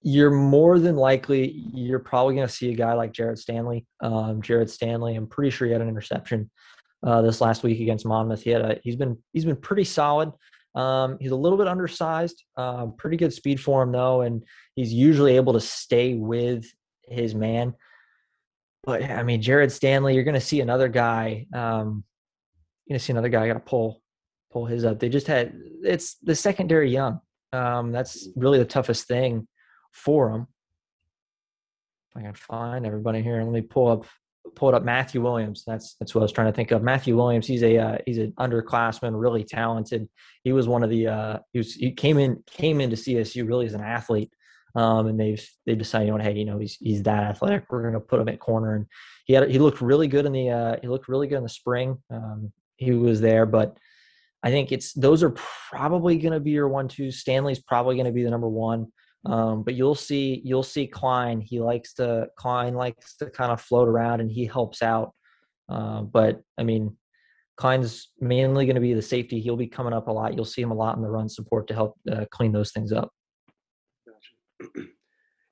Speaker 4: You're more than likely you're probably going to see a guy like Jared Stanley. Um, Jared Stanley, I'm pretty sure he had an interception uh, this last week against Monmouth. He had a, he's been he's been pretty solid. Um, he's a little bit undersized, uh, pretty good speed for him though, and he's usually able to stay with his man. But I mean, Jared Stanley, you're going to see another guy. Um, you're going to see another guy got to pull pull his up. They just had it's the secondary young. Um, that's really the toughest thing for them. If I can find everybody here, let me pull up pulled up Matthew Williams. That's that's what I was trying to think of. Matthew Williams. He's a uh, he's an underclassman, really talented. He was one of the uh, he was he came in came into CSU really as an athlete, um, and they've they decided, you know, hey, you know, he's he's that athletic. We're going to put him at corner, and he had he looked really good in the uh, he looked really good in the spring. Um, he was there, but I think it's those are probably going to be your one two. Stanley's probably going to be the number one. Um, but you'll see you'll see Klein. He likes to Klein likes to kind of float around and he helps out. Uh, but I mean, Klein's mainly going to be the safety. He'll be coming up a lot. You'll see him a lot in the run support to help uh, clean those things up.
Speaker 1: Gotcha. [CLEARS THROAT]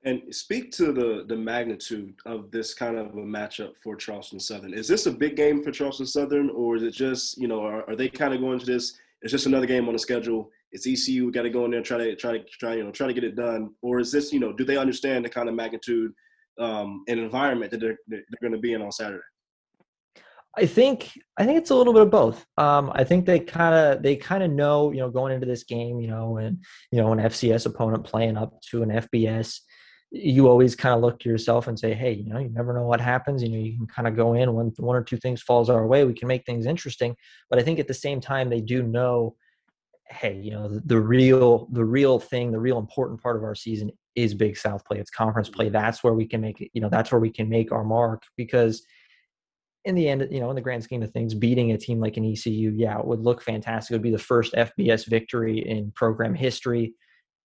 Speaker 1: And speak to the the magnitude of this kind of a matchup for Charleston Southern. Is this a big game for Charleston Southern, or is it just you know are, are they kind of going to this? It's just another game on the schedule it's ECU. Got to go in there and try to try to try you know try to get it done. Or is this you know do they understand the kind of magnitude um, and environment that they're they're going to be in on Saturday?
Speaker 4: I think I think it's a little bit of both. Um, I think they kind of they kind of know you know going into this game you know and you know an FCS opponent playing up to an FBS, you always kind of look to yourself and say, hey, you know, you never know what happens. You know, you can kind of go in when one or two things falls our way, we can make things interesting. But I think at the same time, they do know hey, you know, the, the, real the real thing, the real important part of our season is Big South play. It's conference play. Mm-hmm. That's where we can make it. You know, that's where we can make our mark because in the end, you know, in the grand scheme of things, beating a team like an ECU, yeah, it would look fantastic. It would be the first FBS victory in program history.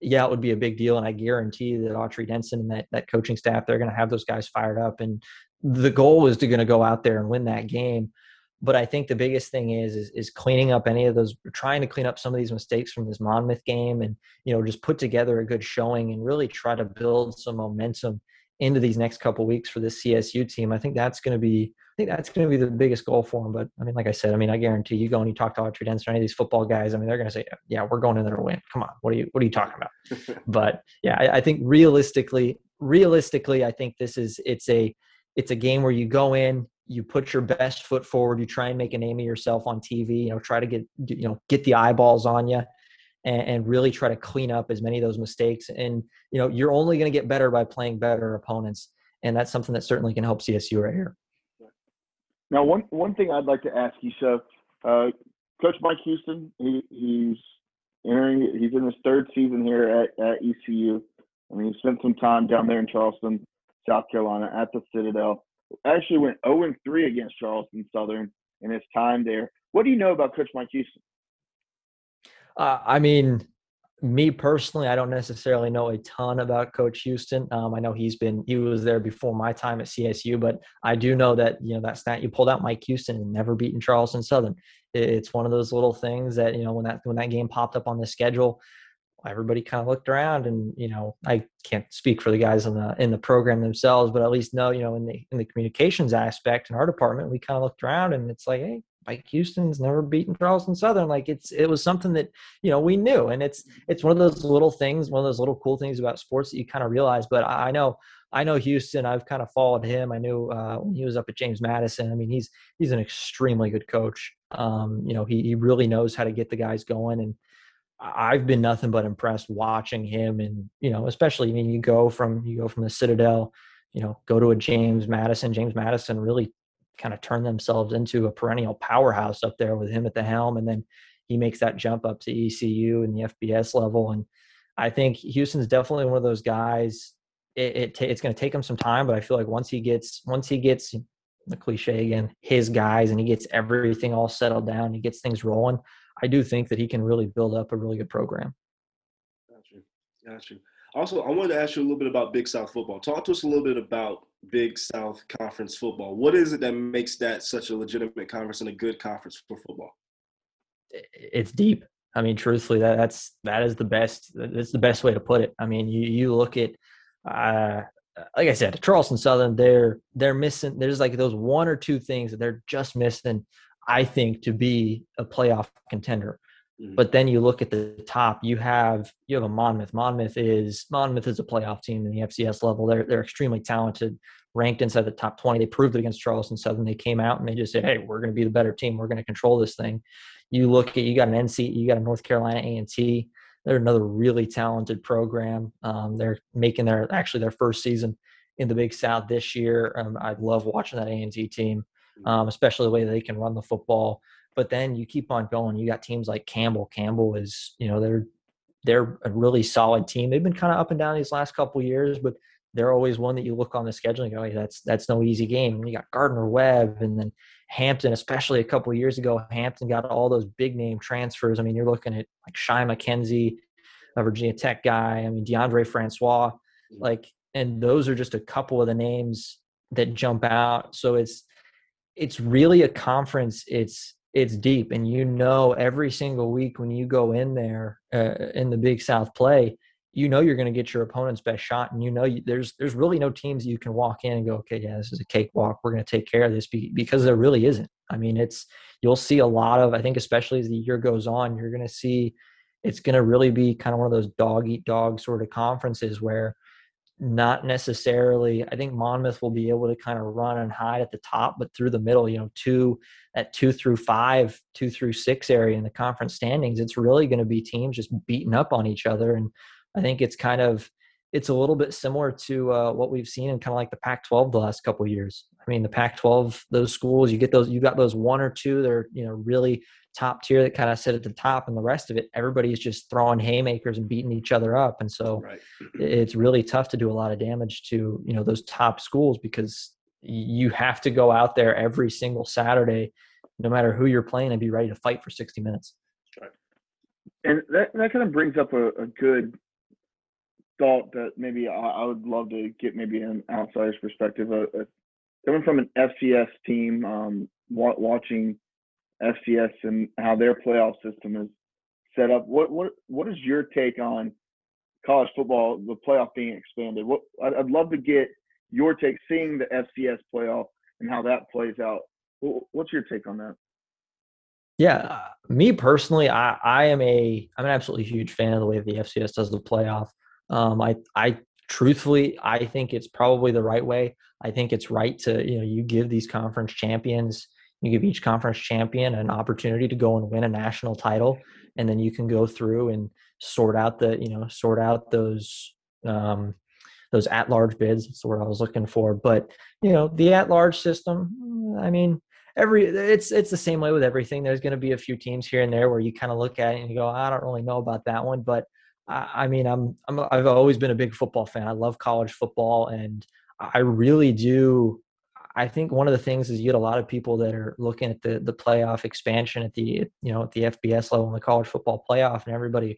Speaker 4: Yeah, it would be a big deal, and I guarantee that Autry Denson and that that coaching staff, they're going to have those guys fired up. And the goal is to going to go out there and win that game. But I think the biggest thing is, is, is cleaning up any of those, trying to clean up some of these mistakes from this Monmouth game, and you know just put together a good showing and really try to build some momentum into these next couple weeks for this CSU team. I think that's going to be, I think that's going to be the biggest goal for them. But I mean, like I said, I mean, I guarantee you go and you talk to Autry Denson or any of these football guys. I mean, they're going to say, yeah, we're going in there to win. Come on, what are you, what are you talking about? [LAUGHS] but yeah, I, I think realistically, realistically, I think this is it's a it's a game where you go in, you put your best foot forward you try and make a name of yourself on tv you know try to get you know get the eyeballs on you and, and really try to clean up as many of those mistakes. And you know you're only going to get better by playing better opponents and that's something that certainly can help csu right here.
Speaker 3: Now one one thing i'd like to ask you so uh, coach mike houston he, he's entering he's in his third season here at, at ecu i mean he spent some time down there in charleston south carolina at the citadel actually went 0 and 3 against Charleston Southern in his time there. What do you know about Coach Mike Houston?
Speaker 4: Uh, I mean, me personally, I don't necessarily know a ton about Coach Houston. Um, I know he's been he was there before my time at CSU, but I do know that you know that stat you pulled out, Mike Houston and never beaten Charleston Southern. It's one of those little things that you know when that when that game popped up on the schedule, everybody kind of looked around and you know i can't speak for the guys in the in the program themselves but at least know you know in the in the communications aspect in our department we kind of looked around and it's like hey mike houston's never beaten charleston southern like it's it was something that you know we knew and it's it's one of those little things one of those little cool things about sports that you kind of realize but i, I know I know Houston. I've kind of followed him. I knew uh, when he was up at James Madison. I mean, he's he's an extremely good coach. Um, you know, he he really knows how to get the guys going, and I've been nothing but impressed watching him, and you know, especially I mean, you go from you go from the Citadel, you know, go to a James Madison. James Madison really kind of turned themselves into a perennial powerhouse up there with him at the helm, and then he makes that jump up to ECU and the FBS level, and I think Houston's definitely one of those guys. It, it it's going to take him some time, but I feel like once he gets once he gets the cliche again, his guys, and he gets everything all settled down, he gets things rolling. I do think that he can really build up a really good program.
Speaker 1: Got you. Got you. Also, I wanted to ask you a little bit about Big South football. Talk to us a little bit about Big South Conference football. What is it that makes that such a legitimate conference and a good conference for football?
Speaker 4: It's deep. I mean, truthfully, that that's that is the best. That's the best way to put it. I mean, you you look at, uh, like I said, Charleston Southern. They're they're missing. There's like those one or two things that they're just missing. I think to be a playoff contender. Mm-hmm. But then you look at the top, you have you have a Monmouth. Monmouth is Monmouth is a playoff team in the FCS level. They're they're extremely talented, ranked inside the top 20. They proved it against Charleston Southern. They came out and they just said, Hey, we're gonna be the better team. We're gonna control this thing. You look at you got an NC, you got a North Carolina A and T. They're another really talented program. Um, they're making their actually their first season in the Big South this year. Um, I love watching that A and T team. Um, especially the way they can run the football. But then you keep on going. You got teams like Campbell. Campbell is, you know, they're they're a really solid team. They've been kind of up and down these last couple years, but they're always one that you look on the schedule and go, hey, that's that's no easy game. And you got Gardner Webb and then Hampton, especially a couple years ago, Hampton got all those big name transfers. I mean, you're looking at like Shy McKenzie, a Virginia Tech guy. I mean, Deondre Francois, like, and those are just a couple of the names that jump out. So it's it's really a conference. It's it's deep and you know every single week when you go in there uh, in the big south play you know you're going to get your opponent's best shot and you know you, there's there's really no teams you can walk in and go okay yeah this is a cakewalk we're going to take care of this because there really isn't i mean it's you'll see a lot of i think especially as the year goes on you're going to see it's going to really be kind of one of those dog eat dog sort of conferences where not necessarily i think monmouth will be able to kind of run and hide at the top but through the middle you know two at two through five two through six area in the conference standings it's really going to be teams just beating up on each other and i think it's kind of it's a little bit similar to uh, what we've seen in kind of like the pac 12 the last couple years i mean the pac 12 those schools you get those you got those one or two that are you know really top tier that kind of sit at the top and the rest of it everybody's just throwing haymakers and beating each other up and so right. it's really tough to do a lot of damage to you know those top schools because you have to go out there every single saturday no matter who you're playing and be ready to fight for 60 minutes
Speaker 3: right. and that, that kind of brings up a, a good thought that maybe I, I, would love to get maybe an outsider's perspective uh, uh, coming from an fcs team um, watching FCS and how their playoff system is set up. What what what is your take on college football, the playoff being expanded? What I'd love to get your take, seeing the FCS playoff and how that plays out. What's your take on that?
Speaker 4: Yeah, uh, me personally, I I am a I'm an absolutely huge fan of the way the FCS does the playoff. Um, I I truthfully I think it's probably the right way. I think it's right to you know you give these conference champions you give each conference champion an opportunity to go and win a national title, and then you can go through and sort out the you know sort out those um, those at large bids. That's word I was looking for. But you know the at large system. I mean, every it's it's the same way with everything. There's going to be a few teams here and there where you kind of look at it and you go, I don't really know about that one, but I, I mean, I'm, I'm I've always been a big football fan. I love college football, and I really do I think one of the things is you get a lot of people that are looking at the the playoff expansion at the you know at the FBS level in the college football playoff, and everybody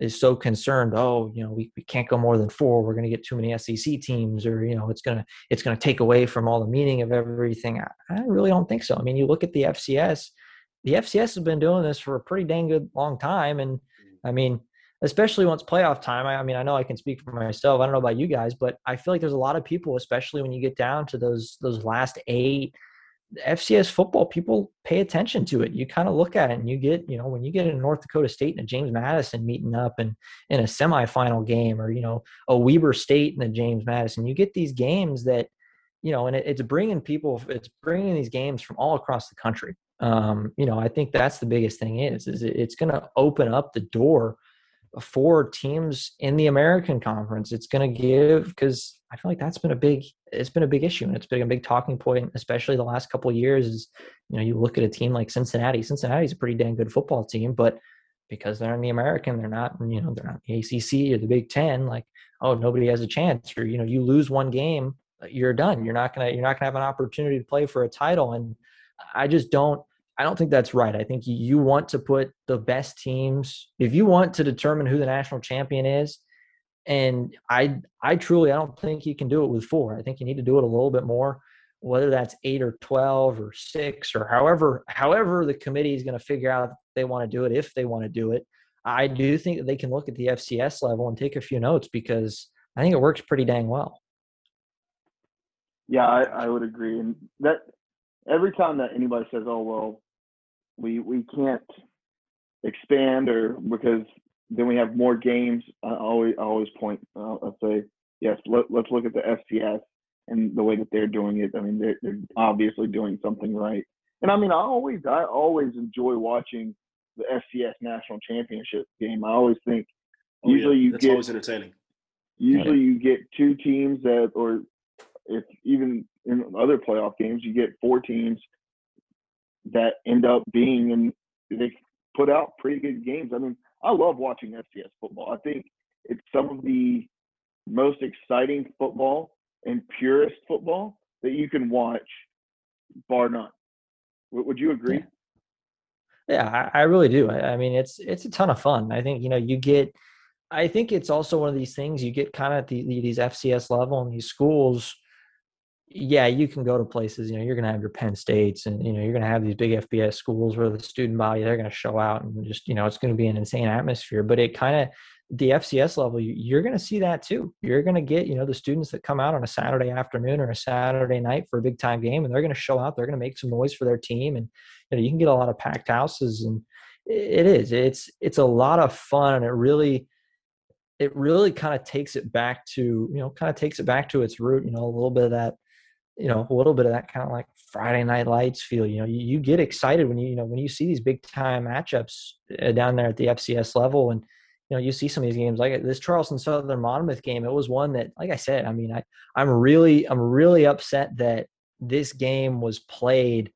Speaker 4: is so concerned. Oh, you know, we, we can't go more than four. We're going to get too many SEC teams, or you know, it's gonna it's gonna take away from all the meaning of everything. I, I really don't think so. I mean, you look at the FCS. The FCS has been doing this for a pretty dang good long time, and mm. I mean, especially once playoff time. I, I, mean, I know I can speak for myself. I don't know about you guys, but I feel like there's a lot of people, especially when you get down to those those last eight FCS football, people pay attention to it. You kind of look at it and you get, you know, when you get in North Dakota State and a James Madison meeting up and in a semifinal game or, you know, a Weber State and a James Madison, you get these games that, you know, and it, it's bringing people, it's bringing these games from all across the country. Um, you know, I think that's the biggest thing is, is it's going to open up the door for teams in the American Conference. It's going to give because I feel like that's been a big it's been a big issue and it's been a big talking point, especially the last couple of years. Is you know you look at a team like Cincinnati. Cincinnati's a pretty dang good football team, but because they're in the American, they're not, you know, they're not the ACC or the Big Ten. Like, oh, nobody has a chance, or you know, you lose one game, you're done. You're not gonna, you're not gonna have an opportunity to play for a title. And I just don't, I don't think that's right. I think you want to put the best teams. If you want to determine who the national champion is, and I, I truly, I don't think you can do it with four. I think you need to do it a little bit more whether that's eight or 12 or six or however however the committee is going to figure out they want to do it if they want to do it i do think that they can look at the fcs level and take a few notes because i think it works pretty dang well
Speaker 3: yeah i, I would agree and that every time that anybody says oh well we we can't expand or because then we have more games i always I always point uh, i'll say yes let, let's look at the fcs and the way that they're doing it. I mean, they're, they're obviously doing something right. And I mean, I always, I always enjoy watching the FCS national championship game. I always think
Speaker 1: oh,
Speaker 3: usually
Speaker 1: yeah.
Speaker 3: you
Speaker 1: That's
Speaker 3: get
Speaker 1: always entertaining.
Speaker 3: Usually you get two teams that, or if even in other playoff games, you get four teams that end up being and they put out pretty good games. I mean, I love watching FCS football. I think it's some of the most exciting football and purest football that you can watch, bar none. Would you agree?
Speaker 4: Yeah. Yeah, I, really do. I, mean, it's it's a ton of fun. I think you know you get. I think it's also one of these things you get kind of the, these FCS level and these schools. Yeah, you can go to places. You know, you're going to have your Penn States, and you know you're going to have these big FBS schools where the student body they're going to show out, and just you know it's going to be an insane atmosphere. But it kind of the FCS level, you're going to see that too. You're going to get, you know, the students that come out on a Saturday afternoon or a Saturday night for a big time game, and they're going to show out. They're going to make some noise for their team, and you know, you can get a lot of packed houses, and it is. It's it's a lot of fun, and it really, it really kind of takes it back to, you know, kind of takes it back to its root. You know, a little bit of that, you know, a little bit of that kind of like Friday Night Lights feel. You know, you, you get excited when you, you know, when you see these big time matchups uh, down there at the FCS level, and you know, you see some of these games like this Charleston Southern Monmouth game. It was one that, like I said, I mean, I I'm really I'm really upset that this game was played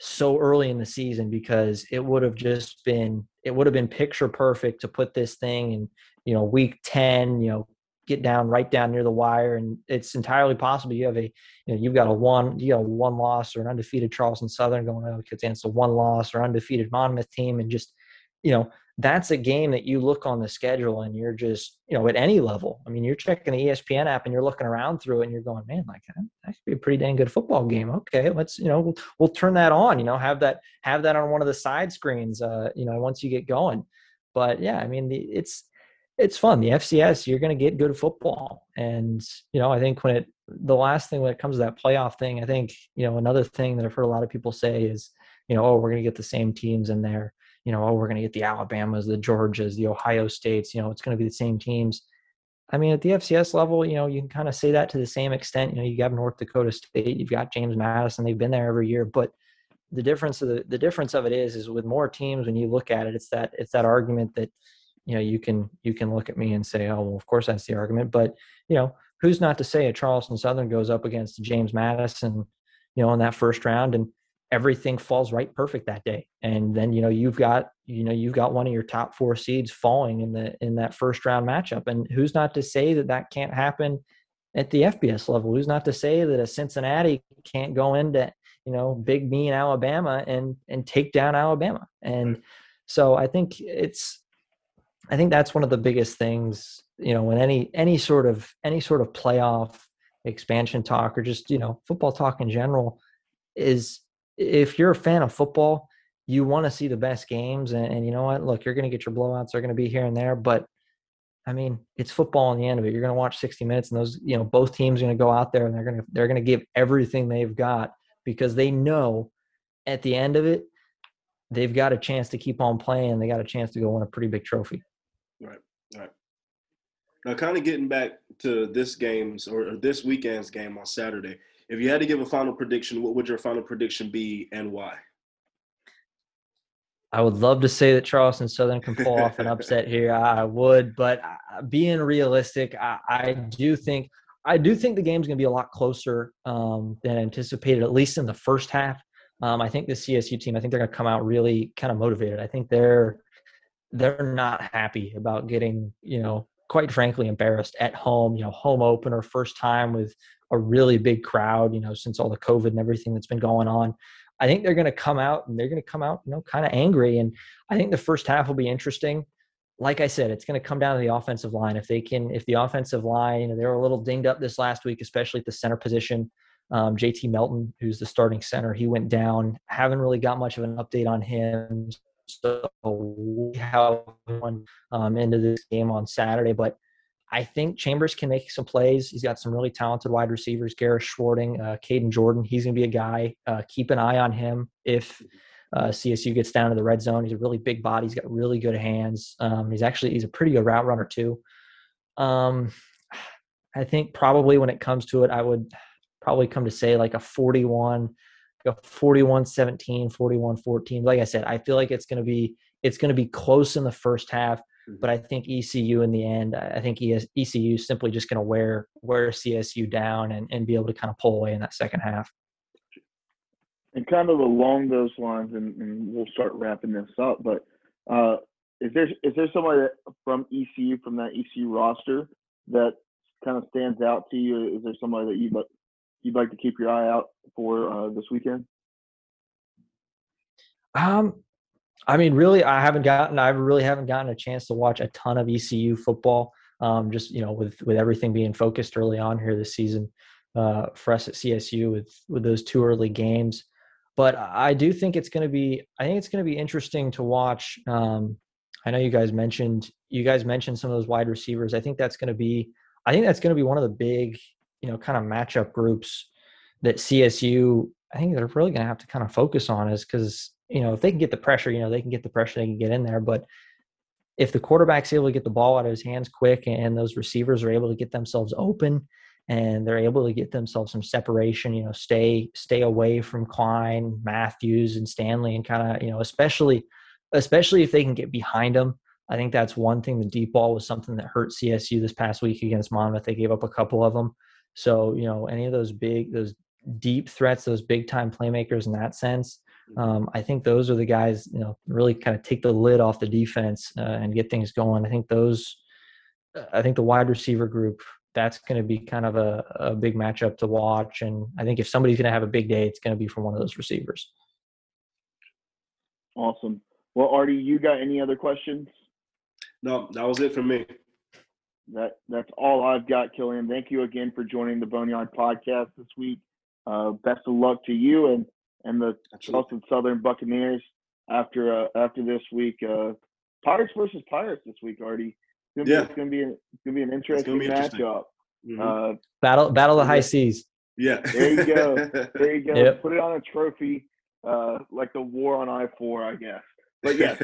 Speaker 4: so early in the season because it would have just been it would have been picture perfect to put this thing in you know week 10 you know get down right down near the wire and it's entirely possible you have a you know you've got a one you got a one loss or an undefeated charleston southern going up against a one loss or undefeated monmouth team and just you know that's a game that you look on the schedule and you're just, you know, at any level. I mean, you're checking the ESPN app and you're looking around through it and you're going, man, like that could be a pretty dang good football game. Okay, let's, you know, we'll, we'll turn that on. You know, have that have that on one of the side screens. Uh, you know, once you get going. But yeah, I mean, the, it's it's fun. The FCS, you're going to get good football, and you know, I think when it the last thing when it comes to that playoff thing, I think you know another thing that I've heard a lot of people say is, you know, oh, we're going to get the same teams in there you know, oh, we're going to get the Alabamas, the Georgias, the Ohio States, you know, it's going to be the same teams. I mean, at the FCS level, you know, you can kind of say that to the same extent. You know, you have North Dakota State, you've got James Madison, they've been there every year, but the difference of the, the difference of it is is with more teams when you look at it, it's that it's that argument that you know you can you can look at me and say, oh well, of course that's the argument, but you know who's not to say a Charleston Southern goes up against James Madison, you know, in that first round and everything falls right perfect that day? And then you know you've got you know you've got one of your top four seeds falling in the in that first round matchup. And who's not to say that that can't happen at the FBS level? Who's not to say that a Cincinnati can't go into you know big mean Alabama and and take down Alabama? And so I think it's I think that's one of the biggest things you know when any any sort of any sort of playoff expansion talk or just you know football talk in general is if you're a fan of football, you want to see the best games. And, and you know what? Look, you're going to get your blowouts. They're going to be here and there, but I mean, it's football in the end of it. You're going to watch 60 minutes, and those, you know, both teams are going to go out there and they're going to they're going to give everything they've got because they know at the end of it, they've got a chance to keep on playing. They got a chance to go win a pretty big trophy.
Speaker 1: Right, right. Now, kind of getting back to this game's or this weekend's game on Saturday. If you had to give a final prediction, what would your final prediction be and why?
Speaker 4: I would love to say that Charleston Southern can pull off an [LAUGHS] upset here. I would, but uh, being realistic, I, I do think I do think the game's going to be a lot closer um, than anticipated, at least in the first half. Um, I think the CSU team, I think they're going to come out really kind of motivated. I think they're they're not happy about getting, you know, quite frankly embarrassed at home, you know, home opener, first time with a really big crowd, you know, since all the COVID and everything that's been going on. I think they're going to come out and they're going to come out, you know, kind of angry. And I think the first half will be interesting. Like I said, it's going to come down to the offensive line. If they can, if the offensive line, you know, they were a little dinged up this last week, especially at the center position. Um, JT Melton, who's the starting center, he went down. Haven't really got much of an update on him. So we have one um, into this game on Saturday, but I think Chambers can make some plays. He's got some really talented wide receivers. Garrett Schwarting, uh, Caden Jordan. He's going to be a guy. Uh, keep an eye on him if uh, CSU gets down to the red zone. He's a really big body. He's got really good hands. Um, he's actually he's a pretty good route runner too. Um, I think probably when it comes to it, I would probably come to say like a 41 a 41 17 41 14 like i said i feel like it's going to be it's going to be close in the first half mm-hmm. but i think ecu in the end i think ecu is simply just going to wear wear csu down and, and be able to kind of pull away in that second half.
Speaker 3: And kind of along those lines and, and we'll start wrapping this up but uh, is there is there somebody from ecu from that ecu roster that kind of stands out to you? Is there somebody that you you'd like to keep your eye out for uh, this weekend?
Speaker 4: Um, I mean, really, I haven't gotten, I really haven't gotten a chance to watch a ton of ECU football. Um, just you know, with with everything being focused early on here this season uh, for us at CSU with with those two early games. But I do think it's going to be, I think it's going to be interesting to watch. Um, I know you guys mentioned you guys mentioned some of those wide receivers. I think that's going to be, I think that's going to be one of the big you know kind of matchup groups that CSU I think they're really going to have to kind of focus on is because you know if they can get the pressure, you know they can get the pressure, they can get in there. But if the quarterback's able to get the ball out of his hands quick and those receivers are able to get themselves open and they're able to get themselves some separation, you know, stay stay away from Klein, Matthews, and Stanley, and kind of you know especially especially if they can get behind them. I think that's one thing. The deep ball was something that hurt CSU this past week against Monmouth. They gave up a couple of them. So, you know, any of those big, those deep threats, those big time playmakers in that sense, mm-hmm. um, I think those are the guys, you know, really kind of take the lid off the defense uh, and get things going. I think those, I think the wide receiver group, that's going to be kind of a, a big matchup to watch. And I think if somebody's going to have a big day, it's going to be from one of those receivers.
Speaker 3: Awesome. Well, Artie, you got any other questions?
Speaker 1: No, that was it for me
Speaker 3: that that's all I've got, Killian. Thank you again for joining the Boneyard podcast this week. Uh, best of luck to you and and the Charleston Southern Buccaneers after uh, after this week. Uh, Pirates versus Pirates this week, Artie. It's gonna, yeah. be, it's gonna be an, it's gonna be an interesting be interesting. matchup. Mm-hmm.
Speaker 4: Uh, battle battle of the high seas.
Speaker 1: Yeah.
Speaker 3: There you go. There you [LAUGHS] go. Yep. Put it on a trophy, uh, like the war on I four, I guess. But [LAUGHS] yeah,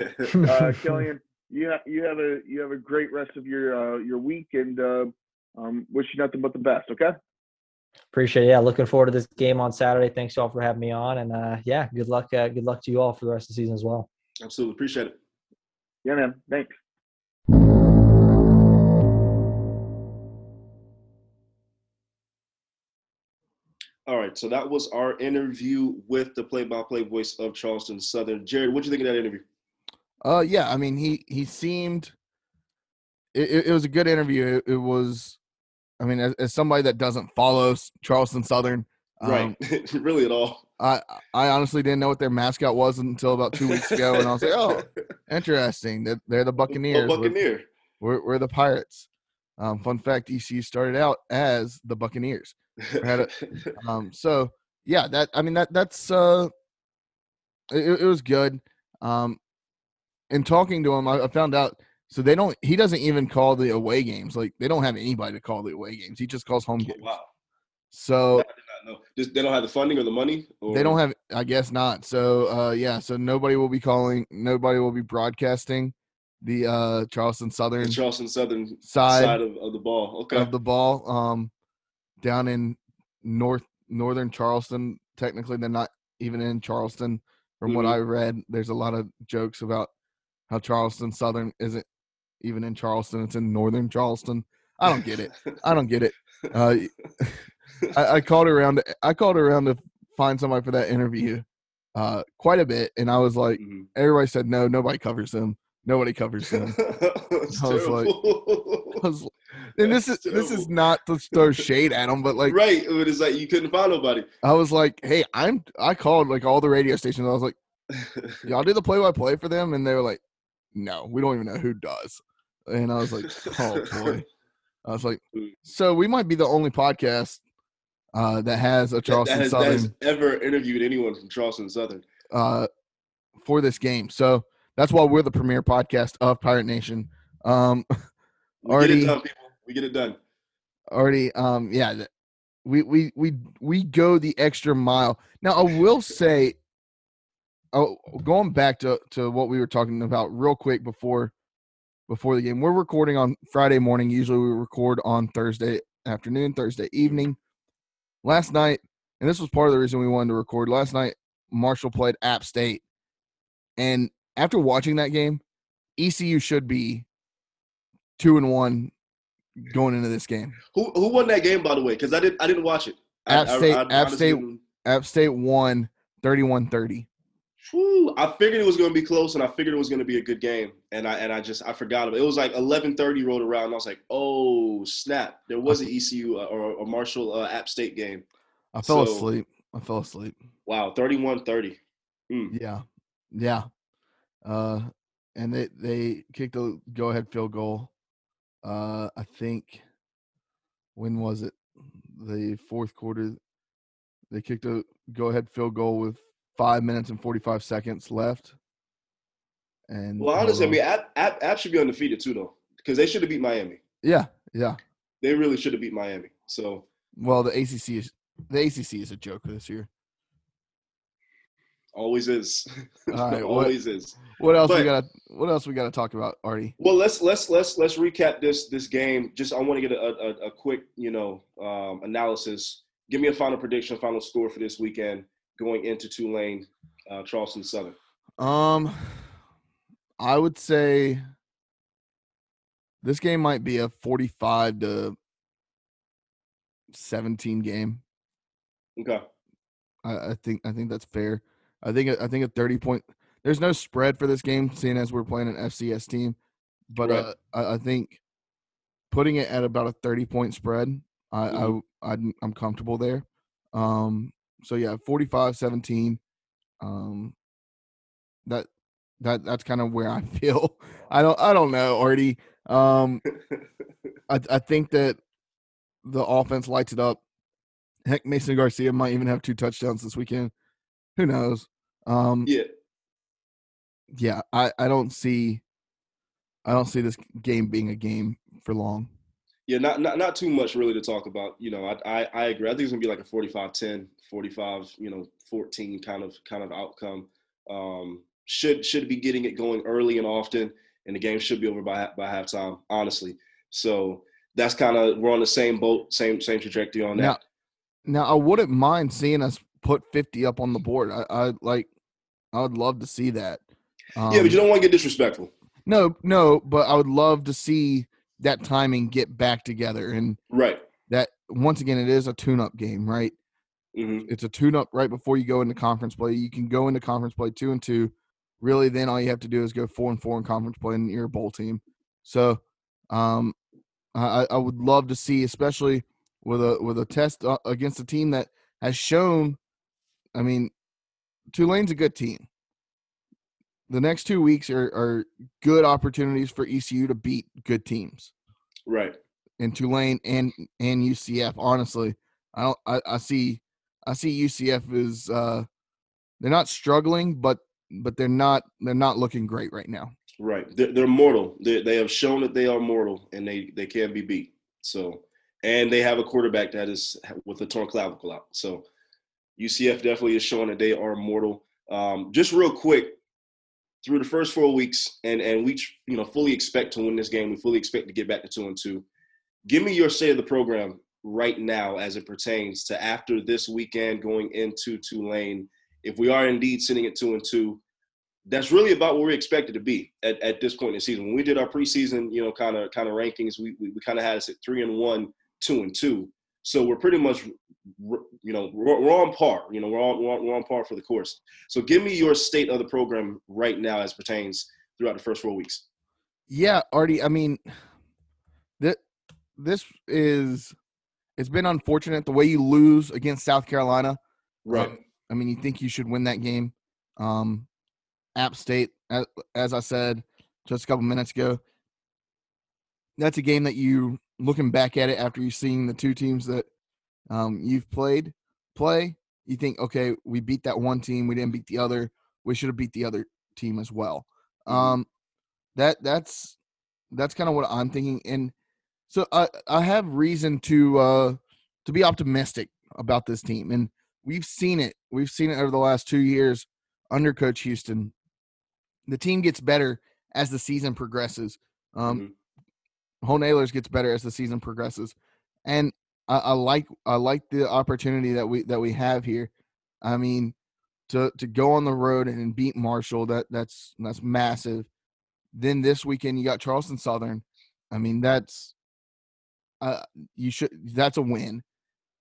Speaker 3: uh, Killian, you have you have a you have a great rest of your uh, your week, and uh, um, wish you nothing but the best. Okay.
Speaker 4: Appreciate it. Yeah, looking forward to this game on Saturday. Thanks y'all for having me on, and uh, yeah, good luck. Uh, good luck to you all for the rest of the season as well.
Speaker 1: Absolutely, appreciate it.
Speaker 3: Yeah, man. Thanks.
Speaker 1: All right, so that was our interview with the play-by-play voice of Charleston Southern. Jared, what do you think of that interview?
Speaker 2: Uh, yeah. I mean, he he seemed. It, it was a good interview. It, it was, I mean, as, as, somebody that doesn't follow Charleston Southern,
Speaker 1: um, right, [LAUGHS] really at all.
Speaker 2: I I honestly didn't know what their mascot was until about two weeks ago, and I was like, oh, [LAUGHS] interesting. They're, they're the Buccaneers.
Speaker 1: Oh, Buccaneer.
Speaker 2: We're, we're, we're the Pirates. Um, fun fact: ECU started out as the Buccaneers. A, [LAUGHS] um, so yeah, that I mean that that's uh, it, it was good. Um, in talking to him, I, I found out so they don't. He doesn't even call the away games. Like they don't have anybody to call the away games. He just calls home oh, games.
Speaker 1: wow.
Speaker 2: So
Speaker 1: Just, they don't have the funding or the money. Or?
Speaker 2: They don't have. I guess not. So uh, yeah. So nobody will be calling. Nobody will be broadcasting the uh, Charleston Southern.
Speaker 1: The Charleston Southern side, side of, of, the ball. Okay.
Speaker 2: Of the ball. Um, down in north northern Charleston. Technically, they're not even in Charleston. From mm-hmm. what I read, there's a lot of jokes about how Charleston Southern isn't even in Charleston; it's in Northern Charleston. I don't get it. I don't get it. Uh, [LAUGHS] I, I, called around. I called around to find somebody for that interview uh, quite a bit, and I was like, mm-hmm. everybody said no, nobody covers them. Nobody covers them. I was like- I was- and this is
Speaker 1: That's
Speaker 2: this is not to throw [LAUGHS] shade at them, but like
Speaker 1: right, but it's like you couldn't find nobody.
Speaker 2: I was like, hey, I'm I called like all the radio stations. I was like, [LAUGHS] y'all do the play by play for them, and they were like, no, we don't even know who does. And I was like, oh boy. [LAUGHS] I was like,
Speaker 1: Mm.
Speaker 2: so we might be the only podcast uh, that has a Charleston
Speaker 1: that has, that
Speaker 2: Southern
Speaker 1: has ever interviewed anyone from Charleston Southern.
Speaker 2: uh, for this game. So that's why we're the premier podcast of Pirate Nation. Um, [LAUGHS]
Speaker 1: We
Speaker 2: Already-
Speaker 1: get it done, people. We get it done.
Speaker 2: already, um, yeah, we we we we go the extra mile. Now I will [LAUGHS] say, oh, going back to to what we were talking about real quick before before the game. We're recording on Friday morning. Usually we record on Thursday afternoon, Thursday evening. Last night, and this was part of the reason we wanted to record. Last night, Marshall played App State, and after watching that game, ECU should be two and one going into this game.
Speaker 1: Who who won that game, by the way? Because I didn't I didn't watch it. I-
Speaker 2: App
Speaker 1: I-
Speaker 2: State-
Speaker 1: I
Speaker 2: App State-
Speaker 1: didn't-
Speaker 2: App State won 31-30.
Speaker 1: Whew, I figured it was going to be close, and I figured it was going to be a good game, and I and I just I forgot about it. It was like eleven thirty rolled around, and I was like, oh snap! There was an ECU uh, or a Marshall uh, App State game.
Speaker 2: I fell
Speaker 1: So-
Speaker 2: asleep. I fell asleep.
Speaker 1: Wow, 31-30.
Speaker 2: Yeah, yeah. Uh, and they they kicked a go ahead field goal. Uh, I think when was it? The fourth quarter. They kicked a go ahead field goal with five minutes and forty five seconds left. And
Speaker 1: Well, honestly, I mean, App, App, App should be undefeated too, though, because they should have beat Miami.
Speaker 2: yeah, yeah.
Speaker 1: They really should have beat Miami. So
Speaker 2: Well, the ACC is the ACC is a joke this year.
Speaker 1: always is.
Speaker 2: Right, [LAUGHS] what-
Speaker 1: always is.
Speaker 2: What else we got? What else we got to talk about, Artie?
Speaker 1: Well, let's let's let's let's recap this this game. Just I want to get a, a, a quick you know um, analysis. Give me a final prediction, final score for this weekend going into Tulane, uh, Charleston Southern.
Speaker 2: Um, I would say this game might be a forty-five to seventeen game.
Speaker 1: Okay.
Speaker 2: I, I think I think that's fair. I think I think a thirty point. There's no spread for this game, seeing as we're playing an FCS team, but
Speaker 1: Right.
Speaker 2: uh, I, I think putting it at about a thirty point spread, I,
Speaker 1: Mhm.
Speaker 2: I I'm, I'm comfortable there. Um, so yeah, 45-17. Um, that that that's kind of where I [LAUGHS] feel. I don't I don't know, Artie. Um, I I think that the offense lights it up. Heck, Mason Garcia might even have two touchdowns this weekend. Who knows? Um,
Speaker 1: yeah.
Speaker 2: yeah, I I don't see I don't see this game being a game for long.
Speaker 1: Yeah, not, not not too much really to talk about. You know, I I, I agree. I think it's gonna be like a 45-10, 45, you know, 14 kind of kind of outcome. Um, should should be getting it going early and often, and the game should be over by by halftime. Honestly, so that's kind of we're on the same boat, same same trajectory on that.
Speaker 2: Now, now I wouldn't mind seeing us put 50 up on the board. I, I like I would love to see that. Um,
Speaker 1: yeah, but you don't want to get disrespectful.
Speaker 2: no, no, but I would love to see that timing get back together and
Speaker 1: Right.
Speaker 2: that once again it is a tune-up game, right?
Speaker 1: hmm
Speaker 2: It's a tune-up right before you go into conference play. You can go into conference play two and two. Really, then all you have to do is go four and four in conference play, and you're a bowl team. So, um, I, I would love to see, especially with a with a test uh, against a team that has shown. I mean, Tulane's a good team. The next two weeks are, are good opportunities for ECU to beat good teams
Speaker 1: Right.
Speaker 2: And Tulane and and UCF. Honestly, I don't. I, I see. I see UCF is. Uh, they're not struggling, but but they're not. They're not looking great right now.
Speaker 1: Right. They're, they're mortal. They, they have shown that they are mortal and they, they can be beat. So, and they have a quarterback that is with a torn clavicle out. So, UCF definitely is showing that they are mortal. Um, just real quick, through the first four weeks, and and we you know fully expect to win this game. We fully expect to get back to two and two. Give me your state of the program right now as it pertains to after this weekend going into Tulane. If we are indeed sitting at two and two, that's really about where we expected to be at, at this point in the season. When we did our preseason, you know, kind of kind of rankings, we we, we kind of had us at three and one, two and two. So we're pretty much, you know, we're, we're on par. You know, we're on, we're on we're on par for the course. So give me your state of the program right now as pertains throughout the first four weeks.
Speaker 2: Yeah, Artie. I mean, that this is it's been unfortunate the way you lose against South Carolina.
Speaker 1: Right.
Speaker 2: Um, I mean, you think you should win that game. Um, App State, as, as I said just a couple minutes ago, that's a game that you looking back at it after you've seen the two teams that um, you've played play. You think, okay, we beat that one team, we didn't beat the other. We should have beat the other team as well.
Speaker 1: Mhm.
Speaker 2: Um, that that's that's kind of what I'm thinking, and so I I have reason to uh to be optimistic about this team, and we've seen it. We've seen it over the last two years under Coach Houston. The team gets better as the season progresses. Um,
Speaker 1: Mhm.
Speaker 2: Holton Ahlers gets better as the season progresses, and I, I like I like the opportunity that we that we have here. I mean, to to go on the road and beat Marshall that that's that's massive. Then this weekend you got Charleston Southern. I mean that's uh you should that's a win.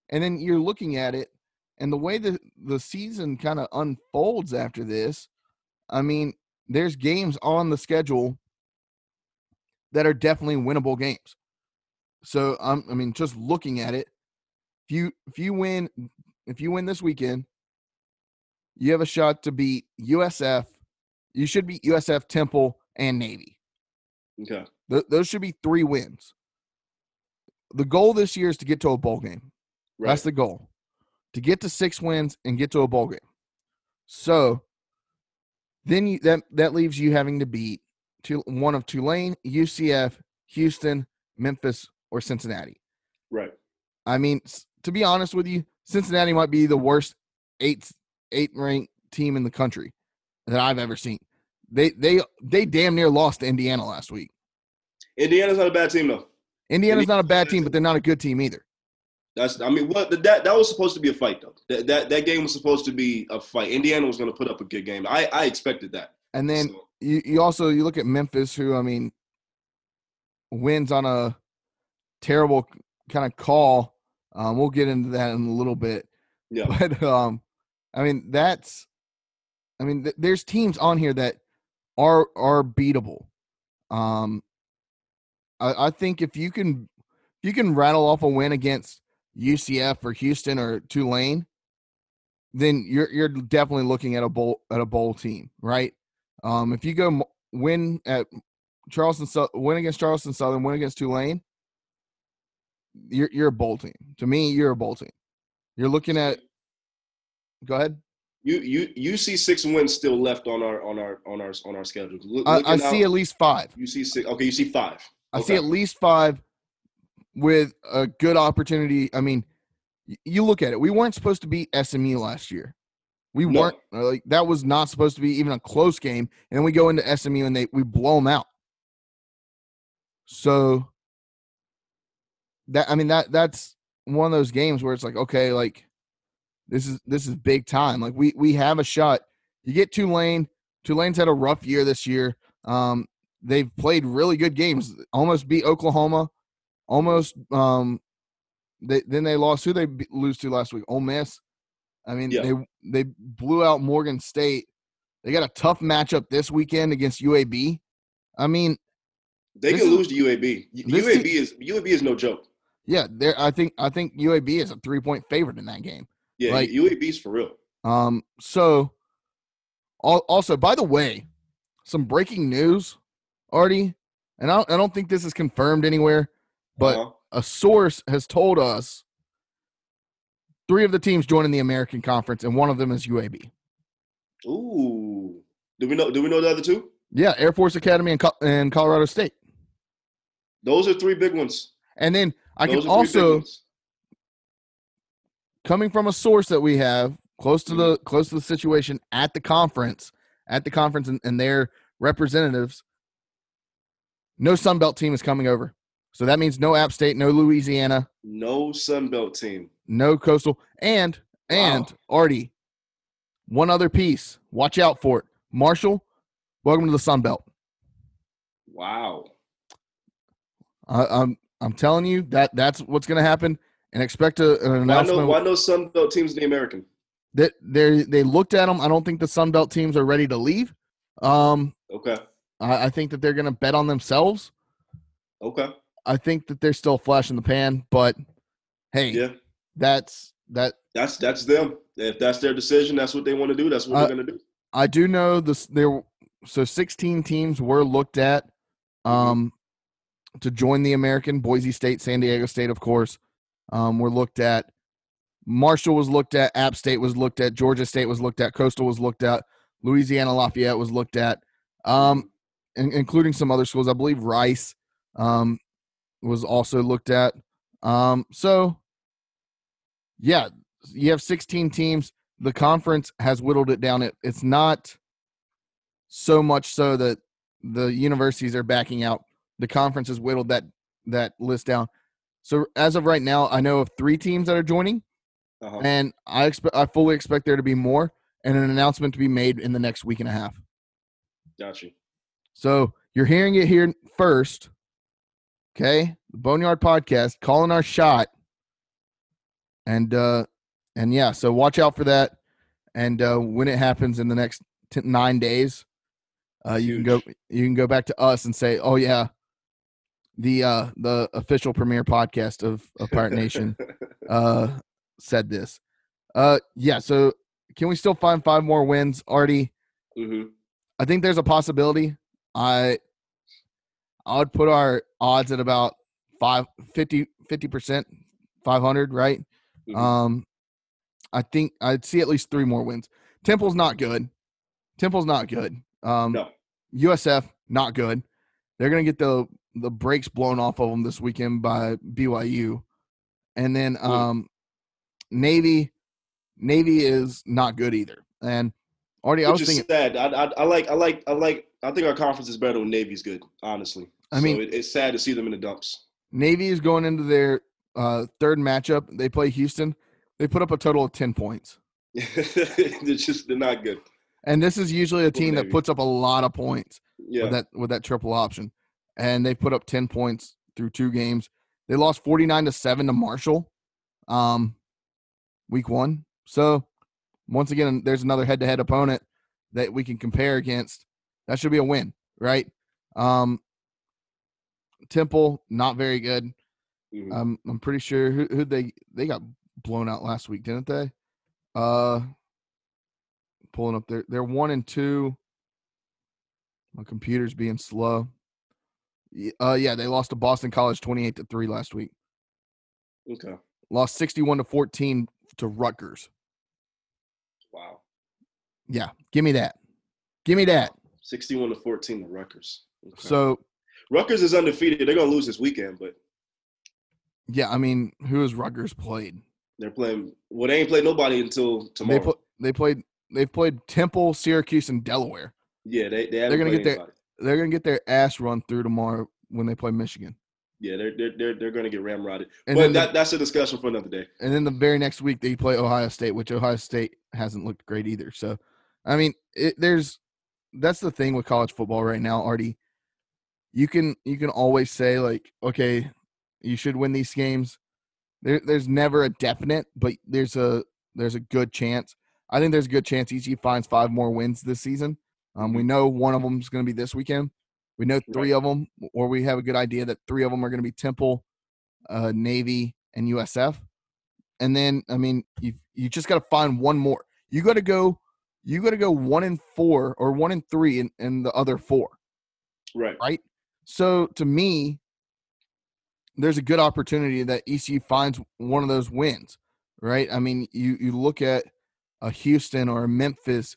Speaker 2: And then you're looking at it and the way the the season kind of unfolds after this. I mean, there's games on the schedule that are definitely winnable games. So I'm I mean just looking at it, if you if you win if you win this weekend, you have a shot to beat USF. You should beat USF, Temple, and Navy.
Speaker 1: Okay.
Speaker 2: Th- those should be three wins. The goal this year is to get to a bowl game.
Speaker 1: Right.
Speaker 2: That's the goal. To get to six wins and get to a bowl game. So then you, that that leaves you having to beat two, one of Tulane, UCF, Houston, Memphis, or Cincinnati.
Speaker 1: right.
Speaker 2: I mean, to be honest with you, Cincinnati might be the worst eight eight ranked team in the country that I've ever seen. They they they damn near lost to Indiana last week.
Speaker 1: Indiana's not a bad team though.
Speaker 2: Indiana's not a bad team, but they're not a good team either.
Speaker 1: That's I mean what that that was supposed to be a fight though. That that, that game was supposed to be a fight. Indiana was going to put up a good game. I I expected that.
Speaker 2: And then
Speaker 1: So,
Speaker 2: you, you also you look at Memphis, who I mean wins on a terrible kind of call. Um, we'll get into that in a little bit,
Speaker 1: yeah. [LAUGHS]
Speaker 2: but um, I mean that's, I mean th- there's teams on here that are are beatable. Um, I, I think if you can if you can rattle off a win against UCF or Houston or Tulane, then you're you're definitely looking at a bowl at a bowl team, right? Um, if you go win at Charleston, win against Charleston Southern, win against Tulane, you're you're a bowl team. To me, you're a bowl team. You're looking at. Go ahead.
Speaker 1: You you you see six wins still left on our on our on our on our schedule. Look,
Speaker 2: I, I see
Speaker 1: out,
Speaker 2: at least five.
Speaker 1: you see six. Okay, you see five.
Speaker 2: I see at least five with a good opportunity. I mean, you look at it. We weren't supposed to beat SMU last year. We
Speaker 1: No.
Speaker 2: weren't uh, like that was not supposed to be even a close game, and then we go into SMU and they we blow them out. So that I mean that that's one of those games where it's like okay, like this is this is big time. Like we we have a shot. You get Tulane. Tulane's had a rough year this year. Um, they've played really good games. Almost beat Oklahoma. Almost. Um, they then they lost. Who they lose to last week? Ole Miss. I mean,
Speaker 1: Yeah.
Speaker 2: they they blew out Morgan State. They got a tough matchup this weekend against UAB. I mean,
Speaker 1: They can
Speaker 2: is-
Speaker 1: lose to UAB. UAB is UAB is no joke.
Speaker 2: yeah, there. I think I think UAB is a three point favorite in that game.
Speaker 1: Yeah,
Speaker 2: Like-
Speaker 1: UAB's for real.
Speaker 2: Um, so also, by the way, some breaking news, Artie, and I don't, I don't think this is confirmed anywhere, but
Speaker 1: Uh-huh.
Speaker 2: a source has told us three of the teams joining the American Conference, and one of them is UAB.
Speaker 1: ooh, do we know? Do we know the other two?
Speaker 2: Yeah, Air Force Academy and, and Colorado State.
Speaker 1: Those are three big ones.
Speaker 2: And then I
Speaker 1: Those
Speaker 2: can
Speaker 1: are three big
Speaker 2: also coming from a source that we have close to the mm-hmm. close to the situation at the conference, at the conference and, and their representatives, no Sun Belt team is coming over. So that means no App State, no Louisiana,
Speaker 1: no Sun Belt team.
Speaker 2: No Coastal, and and
Speaker 1: Wow.
Speaker 2: Artie, one other piece. Watch out for it. Marshall, welcome to the Sun Belt.
Speaker 1: Wow.
Speaker 2: I, I'm I'm telling you that that's what's going to happen, and expect a, an
Speaker 1: Why
Speaker 2: announcement.
Speaker 1: no? Why no Sun Belt teams in the American?
Speaker 2: that they they looked at them. I don't think the Sun Belt teams are ready to leave. Um,
Speaker 1: Okay.
Speaker 2: I, I think that they're going to bet on themselves.
Speaker 1: Okay.
Speaker 2: I think that they're still a flash in the pan, but hey,
Speaker 1: Yeah.
Speaker 2: That's that.
Speaker 1: That's that's them. If that's their decision, that's what they want to do. That's what
Speaker 2: Uh,
Speaker 1: they're gonna do.
Speaker 2: I do know this. There, so 16 teams were looked at um, to join the American. Boise State, San Diego State, of course, um, were looked at. Marshall was looked at. App State was looked at. Georgia State was looked at. Coastal was looked at. Louisiana Lafayette was looked at, um, in, including some other schools. I believe Rice um, was also looked at. Um, so, yeah, you have 16 teams. The conference has whittled it down. It, it's not so much so that the universities are backing out. The conference has whittled that that list down. So as of right now, I know of three teams that are joining,
Speaker 1: Uh-huh.
Speaker 2: and I expect I fully expect there to be more and an announcement to be made in the next week and a half.
Speaker 1: Gotcha.
Speaker 2: So you're hearing it here first. Okay, the Boneyard Podcast calling our shot, and uh, and yeah, so watch out for that. And uh, when it happens in the next t- nine days, uh, you can go you can go back to us and say, oh yeah, the uh, the official premiere podcast of, of Pirate Nation [LAUGHS] uh, said this. Uh, yeah, so can we still find five more wins, Artie?
Speaker 1: hmm
Speaker 2: I think there's a possibility. I I would put our odds at about five, 50 percent, five hundred, right?
Speaker 1: Mhm.
Speaker 2: Um, I think I'd see at least three more wins. Temple's not good. Temple's not good. Um,
Speaker 1: No.
Speaker 2: USF not good. They're gonna get the the brakes blown off of them this weekend by BYU, and then
Speaker 1: Hmm.
Speaker 2: um, Navy Navy is not good either. And already I was thinking.
Speaker 1: sad. I, I I like I like I like I think our conference is better when Navy's good. Honestly,
Speaker 2: I mean-
Speaker 1: so it, it's sad to see them in the dumps.
Speaker 2: Navy is going into their uh, third matchup. They play Houston. They put up a total of 10 points. [LAUGHS]
Speaker 1: they're just they're not good.
Speaker 2: And this is usually a team that puts up a lot of points
Speaker 1: Yeah.
Speaker 2: with that with that triple option. And they put up 10 points through two games. They lost 49 to 7 to Marshall um week 1. So once again there's another head-to-head opponent that we can compare against. That should be a win, right? Um Temple not very good.
Speaker 1: Mhm.
Speaker 2: I'm I'm pretty sure who who they they got blown out last week, didn't they? Uh pulling up their they're one and two. My computer's being slow. Uh yeah, they lost to Boston College 28 to 3 last week.
Speaker 1: okay.
Speaker 2: Lost 61 to 14 to Rutgers.
Speaker 1: Wow.
Speaker 2: Yeah, give me that. Give me that.
Speaker 1: Sixty-one to fourteen to Rutgers. Okay.
Speaker 2: So,
Speaker 1: Rutgers is undefeated. They're gonna lose this weekend, but
Speaker 2: yeah, I mean, who has Rutgers played?
Speaker 1: they're playing. Well, they ain't played nobody until tomorrow.
Speaker 2: They put they played they've played Temple, Syracuse and Delaware.
Speaker 1: yeah, they they haven't
Speaker 2: gonna get their-
Speaker 1: anybody.
Speaker 2: They're going to get their ass run through tomorrow when they play Michigan.
Speaker 1: Yeah, they're they're they're, they're gonna get ramrodded.
Speaker 2: And
Speaker 1: but
Speaker 2: then the-
Speaker 1: that's a discussion for another day.
Speaker 2: And then the very next week they play Ohio State, which Ohio State hasn't looked great either. So, I mean, it, there's that's the thing with college football right now, Artie. You can you can always say like, okay, you should win these games. There, there's never a definite, but there's a there's a good chance. I think there's a good chance ECU finds five more wins this season. Um, we know one of them is going to be this weekend. We know three of them, or we have a good idea that three of them are going to be Temple, uh, Navy, and USF. And then, I mean, you you just got to find one more. You got to go, you got to go one in four or one in three in, in the other four,
Speaker 1: Right.
Speaker 2: right? So to me, there's a good opportunity that ECU finds one of those wins, right? I mean, you you look at a Houston or a Memphis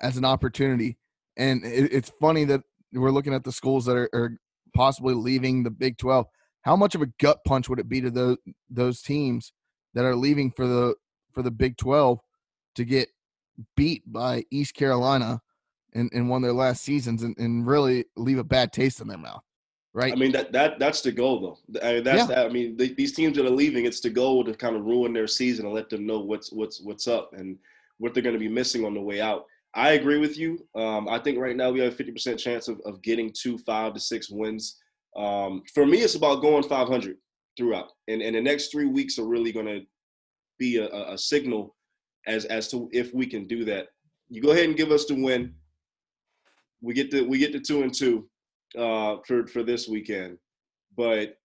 Speaker 2: as an opportunity, and it, it's funny that we're looking at the schools that are, are possibly leaving the Big Twelve. How much of a gut punch would it be to those those teams that are leaving for the for the Big Twelve to get beat by East Carolina in, in one of their last seasons and, and really leave a bad taste in their mouth, right?
Speaker 1: I mean that that that's the goal though. I mean, that's
Speaker 2: Yeah.
Speaker 1: that, I mean the, these teams that are leaving, it's the goal to kind of ruin their season and let them know what's what's what's up and what they're going to be missing on the way out. I agree with you. Um, I think right now we have a fifty percent chance of, of getting two five to six wins. Um, for me, it's about going five hundred throughout, and and the next three weeks are really going to be a, a, a signal as as to if we can do that. You go ahead and give us the win. we get the we get the two and two uh, for for this weekend, but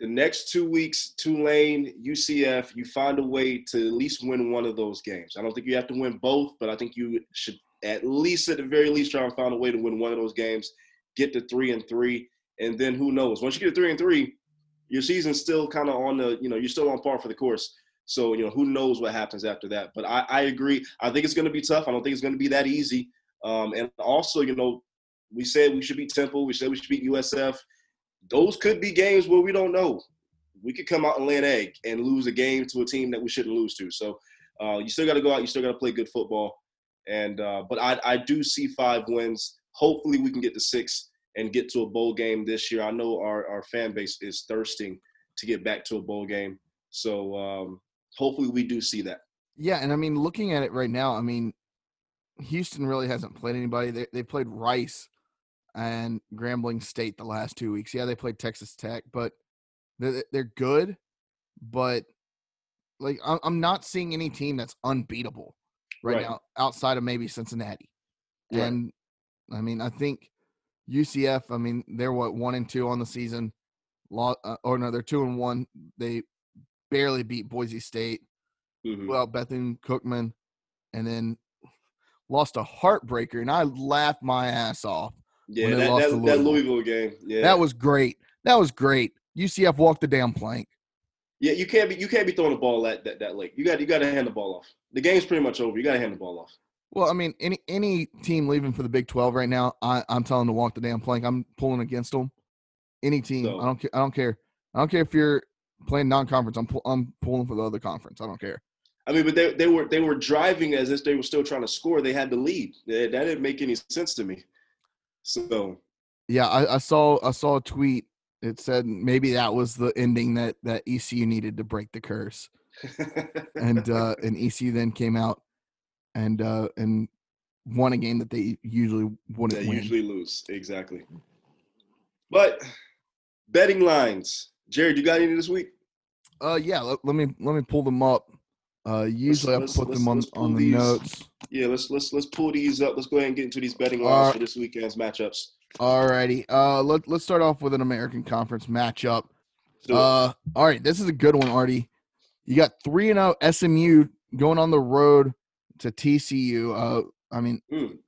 Speaker 1: the next two weeks, Tulane, UCF, you find a way to at least win one of those games. I don't think you have to win both, but I think you should at least, at the very least, try and find a way to win one of those games, get to three and three, and then who knows? Once you get to three and three, your season's still kind of on the, you know, you're still on par for the course. So, you know, who knows what happens after that. But I, I agree. I think it's going to be tough. I don't think it's going to be that easy. Um, and also, you know, we said we should beat Temple. We said we should beat USF. Those could be games where we don't know. We could come out and lay an egg and lose a game to a team that we shouldn't lose to. So uh, you still got to go out. You still got to play good football. And uh, but I, I do see five wins. Hopefully, we can get to six and get to a bowl game this year. I know our, our fan base is thirsting to get back to a bowl game. So um, hopefully, we do see that.
Speaker 2: Yeah, and I mean, looking at it right now, I mean, Houston really hasn't played anybody. They they played Rice and Grambling State the last two weeks. Yeah, they played Texas Tech, but they're, they're good. But like, I'm not seeing any team that's unbeatable right, right. now outside of maybe Cincinnati. Right. And I mean, I think UCF. I mean, they're what one and two on the season. Law, uh, or no, they're two and one. They barely beat Boise State. Mm-hmm. Well, Bethune Cookman, and then lost a heartbreaker, and I laughed my ass off.
Speaker 1: Yeah, that, that, Louisville. that, Louisville game. Yeah,
Speaker 2: that was great. That was great. UCF walked the damn plank.
Speaker 1: Yeah, you can't be you can't be throwing the ball that that, that late. You got you got to hand the ball off. The game's pretty much over. You got to hand the ball off.
Speaker 2: Well, I mean, any any team leaving for the Big Twelve right now, I, I'm telling them to walk the damn plank. I'm pulling against them. Any team, so, I don't care. I don't care. I don't care if you're playing non-conference. I'm pu- I'm pulling for the other conference. I don't care.
Speaker 1: I mean, but they they were they were driving as if they were still trying to score. They had the lead. That didn't make any sense to me. So,
Speaker 2: yeah, I, I saw I saw a tweet. It said maybe that was the ending that that ECU needed to break the curse, and uh, [LAUGHS] and ECU then came out and uh, and won a game that they usually wouldn't
Speaker 1: they
Speaker 2: win.
Speaker 1: usually lose exactly. But betting lines, Jared, you got any this week?
Speaker 2: Uh, yeah. Let, let me let me pull them up. Uh, usually let's, I put them on on the notes.
Speaker 1: Yeah, let's let's let's pull these up. Let's go ahead and get into these betting lines uh, for this weekend's matchups.
Speaker 2: All righty. Uh, let let's start off with an American Conference matchup. Uh, all right, this is a good one, Artie. You got three and zero oh SMU going on the road to TCU. Uh, I mean, mm.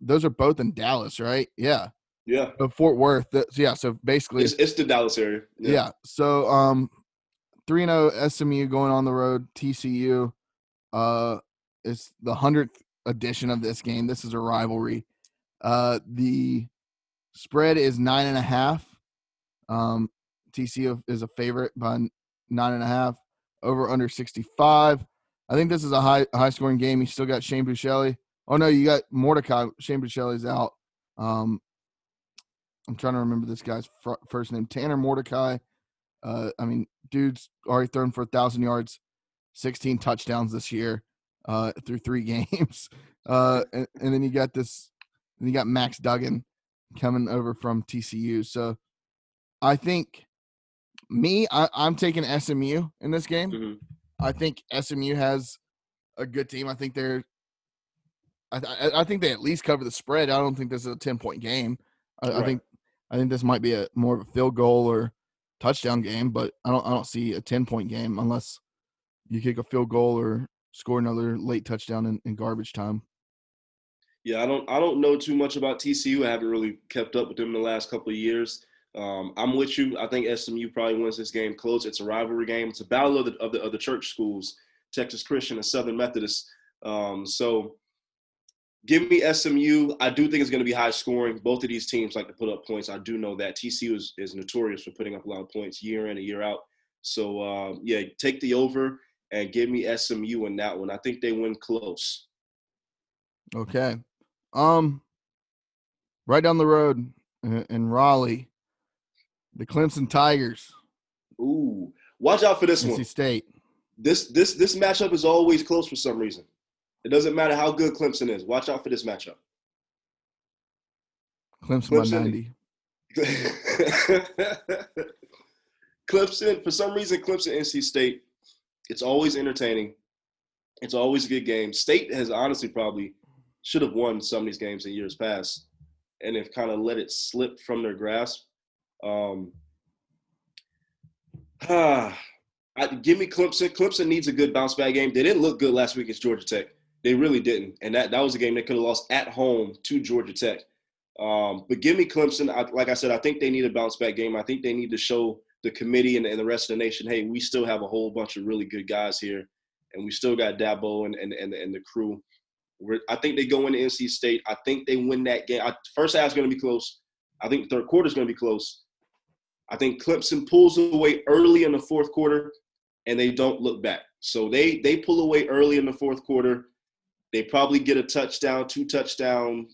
Speaker 2: those are both in Dallas, right? Yeah.
Speaker 1: Yeah.
Speaker 2: But Fort Worth. so yeah. So basically,
Speaker 1: it's, it's the Dallas area.
Speaker 2: Yeah. yeah. So um, three and zero oh SMU going on the road. TCU. Uh, it's the hundredth edition of this game. This is a rivalry. Uh, the spread is nine and a half. Um, TCU is a favorite by nine and a half. Over under sixty five. I think this is a high high scoring game. You still got Shane Buechele. Oh no, you got Mordecai. Shane Buechele's out. Um, I'm trying to remember this guy's fr- first name. Tanner Mordecai. Uh, I mean, dude's already thrown for a thousand yards, 16 touchdowns this year uh, through three [LAUGHS] games. Uh, and, and, then you got this. You got Max Duggan coming over from TCU. So I think me, I, am taking SMU in this game. Mm-hmm. I think SMU has a good team. I think they're. I, I think they at least cover the spread. I don't think this is a ten point game. I, right. I think I think this might be a more of a field goal or touchdown game, but I don't I don't see a ten point game unless you kick a field goal or score another late touchdown in, in garbage time.
Speaker 1: Yeah, I don't I don't know too much about TCU. I haven't really kept up with them in the last couple of years. Um, I'm with you. I think SMU probably wins this game close. It's a rivalry game. It's a battle of the of the, of the church schools, Texas Christian and Southern Methodist. Um, so give me SMU. I do think it's going to be high scoring. Both of these teams like to put up points. I do know that TCU is, is notorious for putting up a lot of points year in and year out. So um, yeah, take the over and give me SMU in that one. I think they win close.
Speaker 2: Okay. Um, right down the road in Raleigh, the Clemson Tigers.
Speaker 1: Ooh, watch out for this
Speaker 2: NC
Speaker 1: one.
Speaker 2: State.
Speaker 1: This this this matchup is always close for some reason. It doesn't matter how good Clemson is. Watch out for this matchup.
Speaker 2: Clemson, Clemson by ninety. [LAUGHS]
Speaker 1: Clemson, for some reason, Clemson, NC State, it's always entertaining. It's always a good game. State has honestly probably should have won some of these games in years past. and have kind of let it slip from their grasp. Um, ah, [SIGHS] I, give me Clemson. Clemson needs a good bounce back game. They didn't look good last week against Georgia Tech. They really didn't, and that that was a game they could have lost at home to Georgia Tech. Um, but give me Clemson. I, like I said, I think they need a bounce back game. I think they need to show the committee and, and, the rest of the nation, hey, we still have a whole bunch of really good guys here, and we still got Dabo and and and, and the crew. We're, I think they go into NC State. I think they win that game. I, first half is going to be close. I think the third quarter is going to be close. I think Clemson pulls away early in the fourth quarter, and they don't look back. So they they pull away early in the fourth quarter. They probably get a touchdown, two touchdown,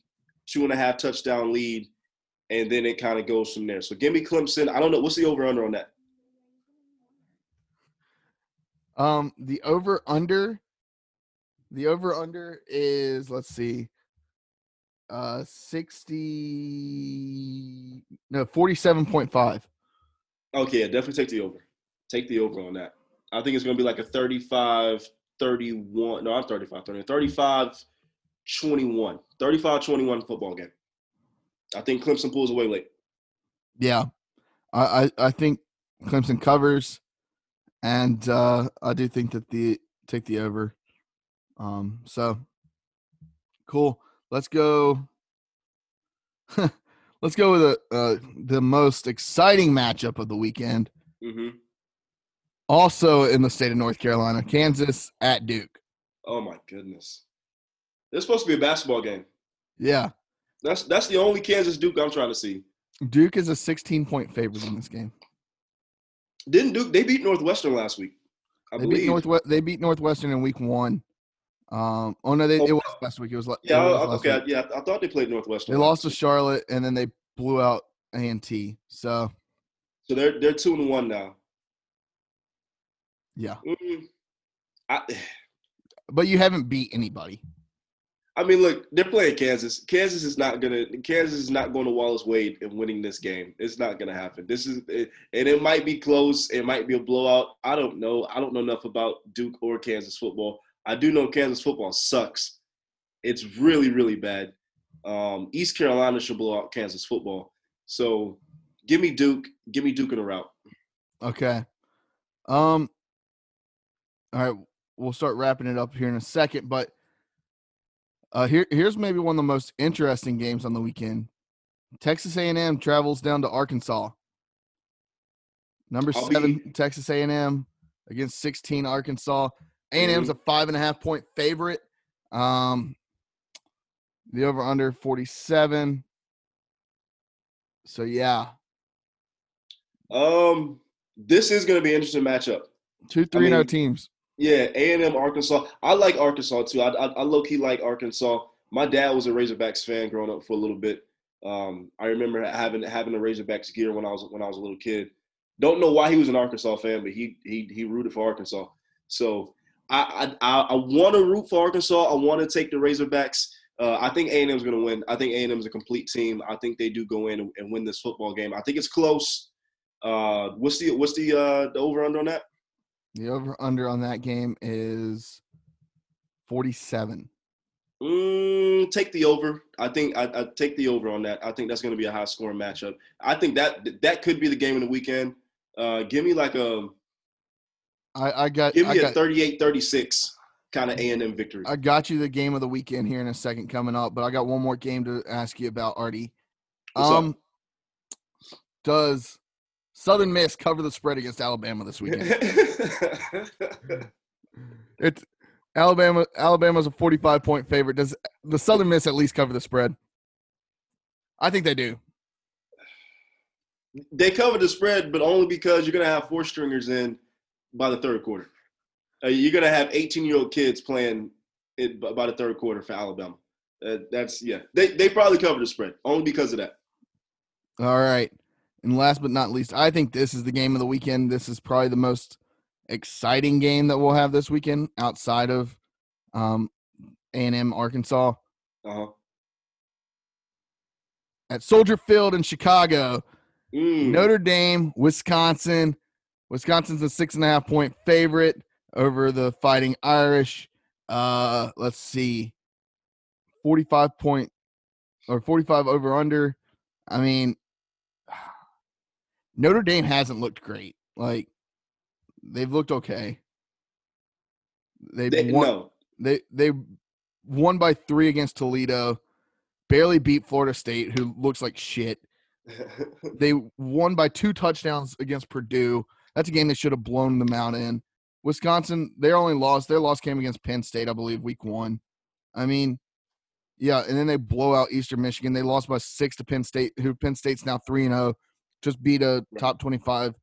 Speaker 1: two and a half touchdown lead, and then it kind of goes from there. So give me Clemson. I don't know what's the over under on that.
Speaker 2: Um, the over under, the over under is let's see, uh, sixty no forty seven point five.
Speaker 1: Okay, yeah, definitely take the over. Take the over on that. I think it's going to be like a 35 31. No, I'm 35 30. 35 21. 35 21 football game. I think Clemson pulls away late.
Speaker 2: Yeah. I, I, I think Clemson covers, and uh, I do think that the take the over. Um, so cool. Let's go. [LAUGHS] Let's go with the uh, the most exciting matchup of the weekend.
Speaker 1: Mm-hmm.
Speaker 2: Also in the state of North Carolina, Kansas at Duke.
Speaker 1: Oh my goodness, it's supposed to be a basketball game.
Speaker 2: Yeah,
Speaker 1: that's that's the only Kansas Duke I'm trying to see.
Speaker 2: Duke is a 16 point favorite in this game.
Speaker 1: Didn't Duke? They beat Northwestern last week. I
Speaker 2: they
Speaker 1: believe.
Speaker 2: beat Northwest. They beat Northwestern in week one. Um, oh no, they, it was last week. It was,
Speaker 1: yeah,
Speaker 2: it
Speaker 1: was okay, yeah. I thought they played Northwestern.
Speaker 2: They lost to Charlotte, and then they blew out A and T. So,
Speaker 1: so they're they're two and one now.
Speaker 2: Yeah,
Speaker 1: mm, I, [SIGHS]
Speaker 2: but you haven't beat anybody.
Speaker 1: I mean, look, they're playing Kansas. Kansas is not gonna. Kansas is not going to Wallace Wade and winning this game. It's not gonna happen. This is, and it might be close. It might be a blowout. I don't know. I don't know enough about Duke or Kansas football. I do know Kansas football sucks. It's really, really bad. Um, East Carolina should blow out Kansas football. So give me Duke. Give me Duke in a route.
Speaker 2: Okay. Um. All right, we'll start wrapping it up here in a second, but uh, here here's maybe one of the most interesting games on the weekend. Texas A&M travels down to Arkansas. Number
Speaker 1: I'll
Speaker 2: seven,
Speaker 1: be-
Speaker 2: Texas A&M against 16 Arkansas. A&M's a five and a half point favorite. Um, the over under 47. So yeah,
Speaker 1: Um, this is going to be an interesting matchup.
Speaker 2: two three and O
Speaker 1: mean-
Speaker 2: teams.
Speaker 1: Yeah, A and M Arkansas. I like Arkansas too. I, I, I low key like Arkansas. My dad was a Razorbacks fan growing up for a little bit. Um, I remember having having a Razorbacks gear when I was when I was a little kid. Don't know why he was an Arkansas fan, but he he he rooted for Arkansas. So I I, I want to root for Arkansas. I want to take the Razorbacks. Uh, I think A and M is going to win. I think A and M is a complete team. I think they do go in and, and win this football game. I think it's close. Uh, what's the what's the uh, the over under on that?
Speaker 2: The over under on that game is 47.
Speaker 1: Mm, take the over. I think I, I take the over on that. I think that's going to be a high scoring matchup. I think that that could be the game of the weekend. Uh, give me like a
Speaker 2: I, I got
Speaker 1: give
Speaker 2: I
Speaker 1: me a
Speaker 2: got,
Speaker 1: 38-36 kind of A and M victory.
Speaker 2: I got you the game of the weekend here in a second coming up, but I got one more game to ask you about, Artie.
Speaker 1: What's up?
Speaker 2: um, does Southern Miss cover the spread against Alabama this weekend? [LAUGHS] it's Alabama. Alabama's a 45 point favorite. Does the Southern Miss at least cover the spread? I think they do.
Speaker 1: they cover the spread, but only because you're going to have four stringers in by the third quarter. Uh, you're going to have 18 year old kids playing it b- by the third quarter for Alabama. Uh, that's yeah. They they probably cover the spread only because of that.
Speaker 2: All right. And last but not least, I think this is the game of the weekend. This is probably the most exciting game that we'll have this weekend outside of um, A&M Arkansas
Speaker 1: Uh-huh.
Speaker 2: at Soldier Field in Chicago.
Speaker 1: Mm.
Speaker 2: Notre Dame, Wisconsin. Wisconsin's a six and a half point favorite over the Fighting Irish. Uh, let's see, forty-five point or 45 over under. I mean, Notre Dame hasn't looked great. Like they've looked okay. They've
Speaker 1: They,
Speaker 2: won.
Speaker 1: no,
Speaker 2: They they won by three against Toledo. Barely beat Florida State, who looks like shit. [LAUGHS] They won by two touchdowns against Purdue. That's a game they should have blown them out in. Wisconsin, their only loss, their loss came against Penn State, I believe, week one. I mean, yeah, and then they blow out Eastern Michigan. They lost by six to Penn State, who Penn State's now three and zero. Just beat a top twenty-five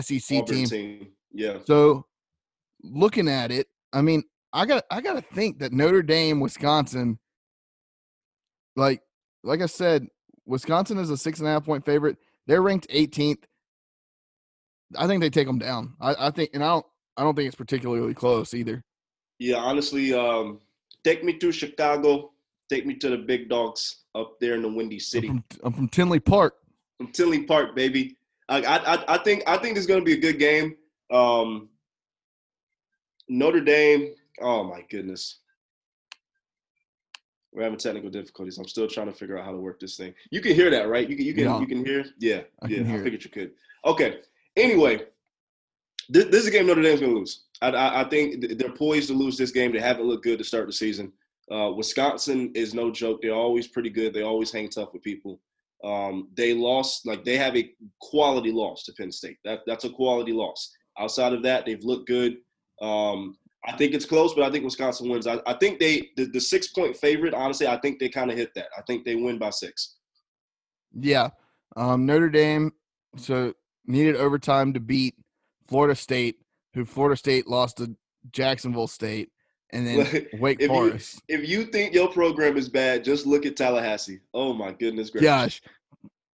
Speaker 2: SEC team.
Speaker 1: team. Yeah.
Speaker 2: So, looking at it, I mean, I got I got to think that Notre Dame, Wisconsin, like like I said, Wisconsin is a six and a half point favorite. They're ranked 18th. I think they take them down. I, I think, and I don't I don't think it's particularly close either.
Speaker 1: Yeah, honestly, um, take me to Chicago. Take me to the big dogs up there in the Windy
Speaker 2: I'm
Speaker 1: City.
Speaker 2: from, I'm from Tinley Park.
Speaker 1: From Tinley Park, baby. I, I, I think I think this is going to be a good game. Um, Notre Dame. Oh my goodness, we're having technical difficulties. I'm still trying to figure out how to work this thing. You can hear that, right? You can you can
Speaker 2: Yeah.
Speaker 1: you can hear. Yeah,
Speaker 2: I
Speaker 1: yeah.
Speaker 2: can hear
Speaker 1: I
Speaker 2: it.
Speaker 1: figured you could. Okay. Anyway, this, this is a game Notre Dame's going to lose. I, I, I think th- they're poised to lose this game. They haven't looked good to start the season. Uh, Wisconsin is no joke. They're always pretty good. They always hang tough with people. Um, they lost, like they have a quality loss to Penn State. That that's a quality loss. Outside of that, they've looked good. Um, I think it's close, but I think Wisconsin wins. I, I think they the, the six point favorite. Honestly, I think they kind of hit that. I think they win by six.
Speaker 2: Yeah, um, Notre Dame. So needed overtime to beat Florida State, who Florida State lost to Jacksonville State, and then Wake
Speaker 1: If you-
Speaker 2: Forest.
Speaker 1: If you think your program is bad, just look at Tallahassee. Oh my goodness gracious!
Speaker 2: Gosh,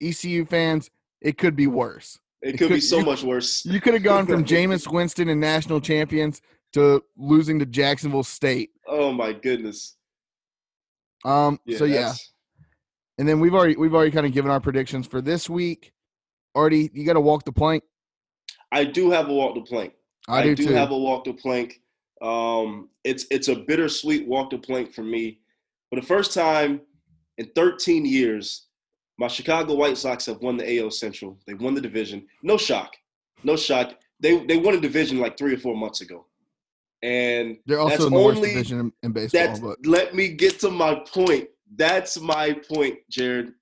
Speaker 2: ECU fans, it could be worse.
Speaker 1: it
Speaker 2: it
Speaker 1: could be so
Speaker 2: you-
Speaker 1: much worse. [LAUGHS]
Speaker 2: You could have gone from [LAUGHS] Jameis Winston and national champions to losing to Jacksonville State.
Speaker 1: Oh my goodness.
Speaker 2: Um, so yeah, and then we've already we've already kind of given our predictions for this week. Artie, you got to walk the plank.
Speaker 1: I do have a walk the plank.
Speaker 2: I, do, too.
Speaker 1: have a walk the plank. Um, it's it's a bittersweet walk the plank for me. For the first time in 13 years, my Chicago White Sox have won the AL Central. They won the division. No shock. No shock. They they won a division like three or four months ago. And
Speaker 2: They're also
Speaker 1: that's
Speaker 2: in the worst
Speaker 1: only-
Speaker 2: division in, in baseball. But
Speaker 1: let me get to my point. That's my point, Jared.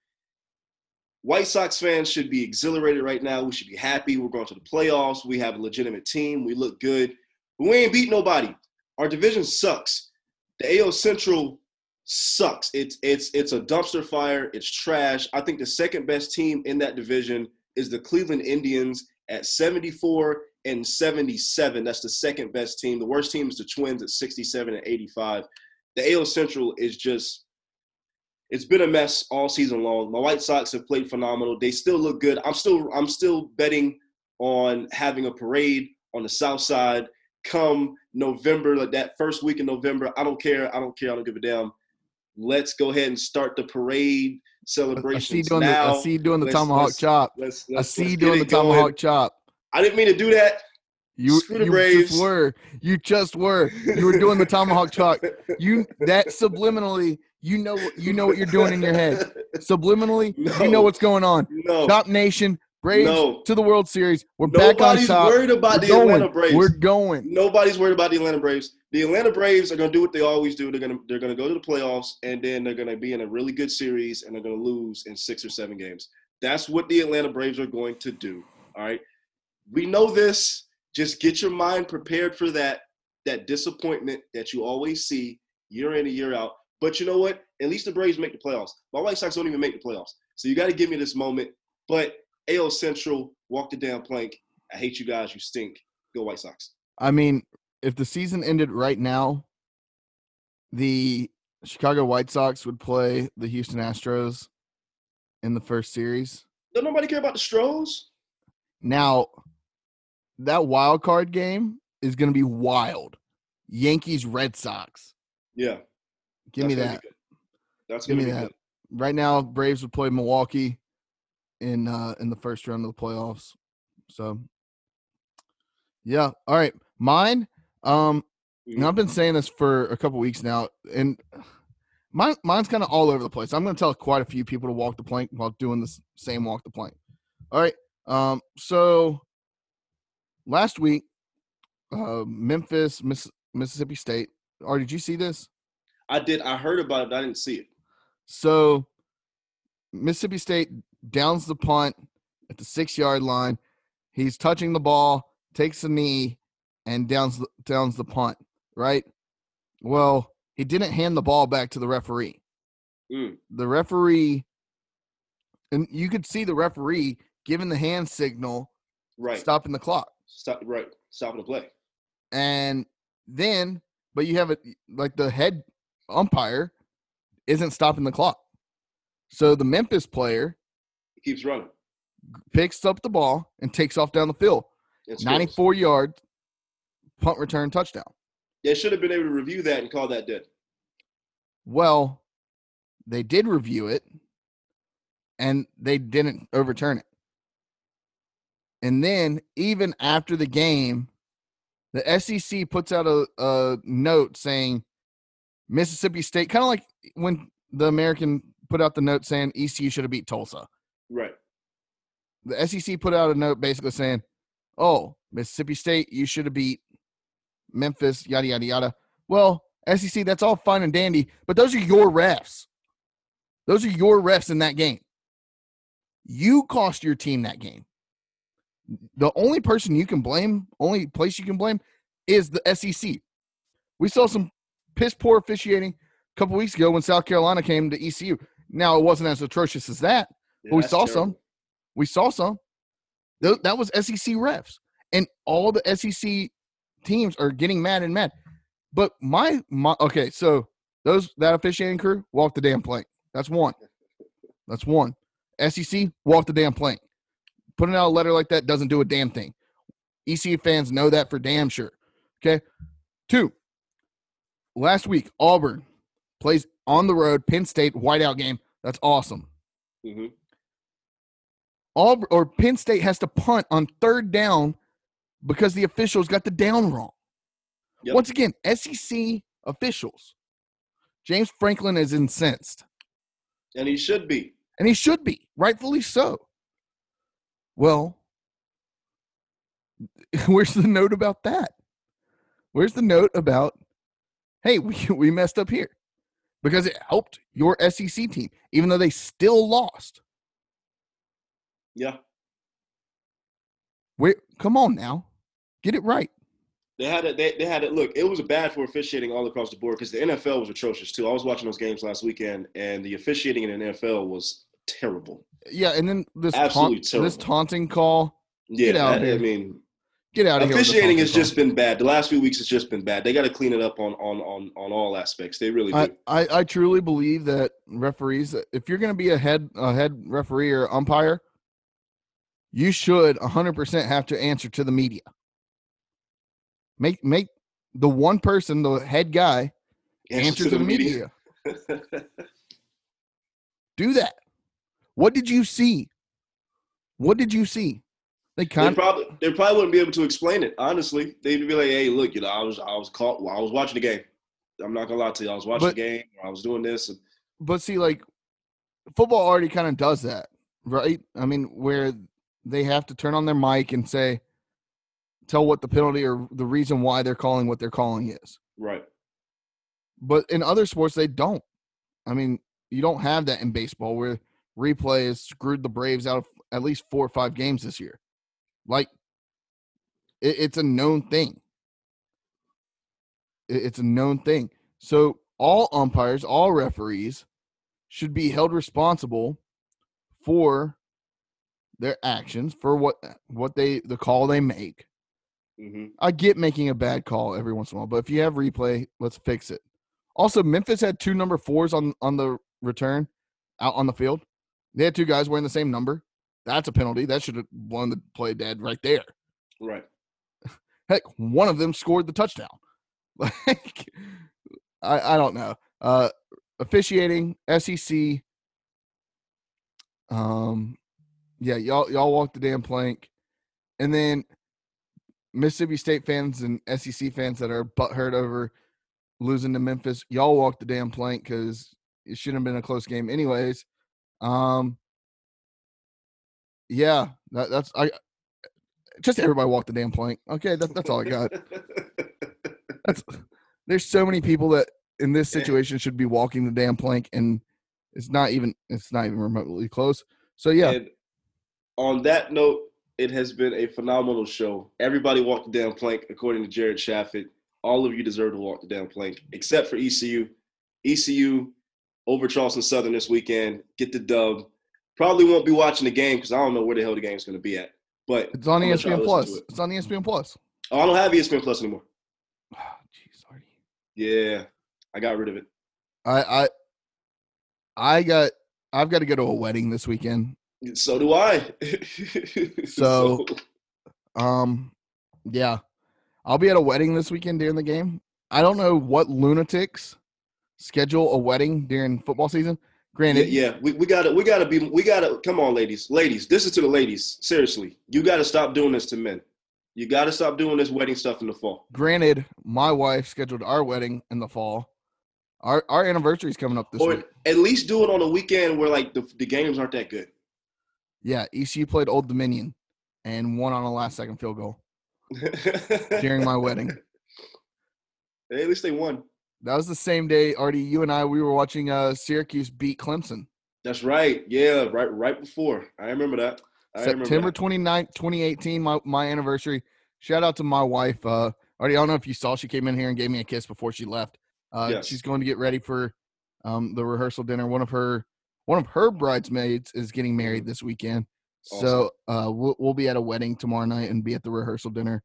Speaker 1: White Sox fans should be exhilarated right now. We should be happy. We're going to the playoffs. We have a legitimate team. We look good. But we ain't beat nobody. Our division sucks. The AL Central sucks. It's it's it's a dumpster fire. It's trash. I think the second best team in that division is the Cleveland Indians at 74 and 77. That's the second best team. The worst team is the Twins at 67 and 85. The AL Central is just it's been a mess all season long. My White Sox have played phenomenal. They still look good. I'm still I'm still betting on having a parade on the south side come November, like that first week in November. I don't care. I don't care. I don't give a damn. Let's go ahead and start the parade
Speaker 2: I
Speaker 1: celebrations
Speaker 2: see doing
Speaker 1: now.
Speaker 2: the I see you doing the
Speaker 1: let's-
Speaker 2: tomahawk
Speaker 1: let's-
Speaker 2: chop.
Speaker 1: Let's,
Speaker 2: I see you doing the
Speaker 1: it going.
Speaker 2: tomahawk chop.
Speaker 1: I didn't mean to do that.
Speaker 2: You, you just were. You just were. You were doing the tomahawk chop. You that [LAUGHS] subliminally, you know you know what you're doing in your head. Subliminally, you know what's going on.
Speaker 1: No.
Speaker 2: Chop Nation, Braves
Speaker 1: No.
Speaker 2: to the World Series. We're back on
Speaker 1: Nobody's
Speaker 2: top.
Speaker 1: worried about
Speaker 2: We're
Speaker 1: the
Speaker 2: going.
Speaker 1: Atlanta Braves.
Speaker 2: We're going.
Speaker 1: Nobody's worried about the Atlanta Braves. The Atlanta Braves are going to do what they always do. They're going to they're going to go to the playoffs and then they're going to be in a really good series and they're going to lose in 6 or 7 games. That's what the Atlanta Braves are going to do. All right? We know this. Just get your mind prepared for that that disappointment that you always see year in and year out. But you know what? At least the Braves make the playoffs. My White Sox don't even make the playoffs. So you got to give me this moment. But AL Central, walk the damn plank. I hate you guys. You stink. Go White Sox.
Speaker 2: I mean, if the season ended right now, the Chicago White Sox would play the Houston Astros in the first series.
Speaker 1: Don't nobody care about the Stros?
Speaker 2: Now, that wild card game is going to be wild. Yankees Red Sox.
Speaker 1: Yeah.
Speaker 2: Give me
Speaker 1: that's gonna
Speaker 2: that.
Speaker 1: That's
Speaker 2: Give me
Speaker 1: be
Speaker 2: that.
Speaker 1: good.
Speaker 2: Right now, Braves would play Milwaukee in uh in the first round of the playoffs. So, yeah. All right, mine. Um, and I've been saying this for a couple weeks now, and Mine, mine's kind of all over the place. I'm going to tell quite a few people to walk the plank while doing the same walk the plank. All right. Um, so last week, uh, Memphis, Miss, Mississippi State. Or did you see this?
Speaker 1: I did. I heard about it, but I didn't see it.
Speaker 2: So Mississippi State downs the punt at the six yard line. He's touching the ball, takes a knee, and downs downs the punt. Right. Well, he didn't hand the ball back to the referee.
Speaker 1: Mm.
Speaker 2: The referee, and you could see the referee giving the hand signal,
Speaker 1: Right.
Speaker 2: stopping the clock.
Speaker 1: Stop. Right. Stopping the play.
Speaker 2: And then, but you have it like the head umpire isn't stopping the clock. So the Memphis player
Speaker 1: keeps running.
Speaker 2: picks up the ball and takes off down the field.
Speaker 1: scores.
Speaker 2: 94 yard punt return touchdown.
Speaker 1: They should have been able to review that and call that dead.
Speaker 2: Well, they did review it and they didn't overturn it. And then, even after the game, the SEC puts out a, a note saying Mississippi State, kind of like when the American put out the note saying ECU should have beat Tulsa.
Speaker 1: Right.
Speaker 2: The SEC put out a note basically saying, oh, Mississippi State, you should have beat Memphis, yada, yada, yada. Well, SEC, that's all fine and dandy, but those are your refs. Those are your refs in that game. You cost your team that game. The only person you can blame, only place you can blame, is the SEC. We saw some piss poor officiating a couple weeks ago when South Carolina came to ECU. Now, it wasn't as atrocious as that,
Speaker 1: Yeah,
Speaker 2: we saw
Speaker 1: terrible.
Speaker 2: some. We saw some. Tho- That was SEC refs, and all the SEC teams are getting mad and mad. But my my okay, so those that officiating crew walk the damn plank. That's one. That's one. SEC walk the damn plank. Putting out a letter like that doesn't do a damn thing. ECU fans know that for damn sure. Okay. Two. Last week, Auburn plays on the road, Penn State whiteout game. That's awesome.
Speaker 1: Mhm.
Speaker 2: Auburn or Penn State has to punt on third down because the officials got the down wrong.
Speaker 1: Yep.
Speaker 2: Once again, SEC officials. James Franklin is incensed,
Speaker 1: And he should be.
Speaker 2: and he should be, rightfully so. Well, [LAUGHS] where's the note about that? Where's the note about, hey, we, [LAUGHS] we messed up here because it helped your SEC team, even though they still lost.
Speaker 1: Yeah.
Speaker 2: Where, come on now, get it right.
Speaker 1: They had it. They, they had it. Look, it was bad for officiating all across the board because the NFL was atrocious too. I was watching those games last weekend, and the officiating in the NFL was terrible.
Speaker 2: Yeah, and then this
Speaker 1: Absolutely
Speaker 2: taunt, this taunting call.
Speaker 1: Yeah,
Speaker 2: Get out here.
Speaker 1: I mean,
Speaker 2: Get out of here.
Speaker 1: officiating has just been bad. The last few weeks has just been bad. They got to clean it up on on on on all aspects. They really do.
Speaker 2: I, I I truly believe that referees, if you're going to be a head a head referee or umpire, you should 100% have to answer to the media. Make make the one person, the head guy, answer, to, the media. [LAUGHS] Do that. What did you see? What did you see? They
Speaker 1: they
Speaker 2: kind
Speaker 1: probably they probably wouldn't be able to explain it. Honestly, they'd be like, "Hey, look, you know, I was I was caught. I was watching the game. I'm not gonna lie to you. I was watching
Speaker 2: But-
Speaker 1: the game. I was doing this. And,
Speaker 2: but see, like football already kind of does that, right? I mean, where they have to turn on their mic and say, tell what the penalty or the reason why they're calling what they're calling is.
Speaker 1: right.
Speaker 2: But in other sports, they don't. I mean, you don't have that in baseball where replay has screwed the Braves out of at least four or five games this year. Like, it, it's a known thing. It- it's a known thing. So all umpires, all referees should be held responsible for their actions, for what what they the call they make.
Speaker 1: hmm
Speaker 2: I get making a bad call every once in a while, but if you have replay, let's fix it. Also, Memphis had two number fours on on the return out on the field. They had two guys wearing the same number. That's a penalty. That should have won the play dead right there.
Speaker 1: Right. [LAUGHS]
Speaker 2: Heck, one of them scored the touchdown. [LAUGHS] Like, I I don't know. Uh, officiating SEC. Um, yeah, y'all y'all walk the damn plank, and then Mississippi State fans and SEC fans that are butthurt over losing to Memphis, y'all walk the damn plank because it shouldn't have been a close game, anyways. Um, yeah, that, that's I. Just everybody walk the damn plank. Okay, that, that's all I got. That's there's so many people that in this situation should be walking the damn plank, and it's not even it's not even remotely close. So yeah,
Speaker 1: And on that note, it has been a phenomenal show. Everybody walked the damn plank, according to Jared Shafit. All of you deserve to walk the damn plank, except for ECU. ECU over Charleston Southern this weekend. Get the dub. Probably won't be watching the game because I don't know where the hell the game's going to be at. But
Speaker 2: it's on
Speaker 1: I'm gonna try to
Speaker 2: ESPN Plus.
Speaker 1: it.
Speaker 2: It's on ESPN Plus.
Speaker 1: oh, I don't have ESPN Plus anymore. [SIGHS]
Speaker 2: Jeez, Artie.
Speaker 1: Yeah, I got rid of it.
Speaker 2: I I I got I've got to go to a wedding this weekend.
Speaker 1: So do I. [LAUGHS]
Speaker 2: So- Um, yeah, I'll be at a wedding this weekend during the game. I don't know what lunatics schedule a wedding during football season.
Speaker 1: yeah,
Speaker 2: Granted,
Speaker 1: yeah, we, we gotta we gotta be we gotta come on, ladies, ladies. This is to the ladies. Seriously, you gotta stop doing this to men. You gotta stop doing this wedding stuff in the fall.
Speaker 2: granted, my wife scheduled our wedding in the fall. Our our anniversary is coming up this
Speaker 1: or
Speaker 2: week.
Speaker 1: at least do it on a weekend where like the, the games aren't that good.
Speaker 2: Yeah, ECU played Old Dominion and won on a last second field goal during my wedding. [LAUGHS]
Speaker 1: Hey, at least they won.
Speaker 2: That was the same day, Artie. You and I we were watching uh Syracuse beat Clemson.
Speaker 1: That's right. Yeah, right right before. I remember that. I remember
Speaker 2: September
Speaker 1: that.
Speaker 2: 29th, 2018, my, my anniversary. Shout out to my wife. Uh, Artie, I don't know if you saw, she came in here and gave me a kiss before she left. Uh,
Speaker 1: Yes.
Speaker 2: She's going to get ready for um, the rehearsal dinner. One of her one of her bridesmaids is getting married this weekend. So uh, we'll, we'll be at a wedding tomorrow night and be at the rehearsal dinner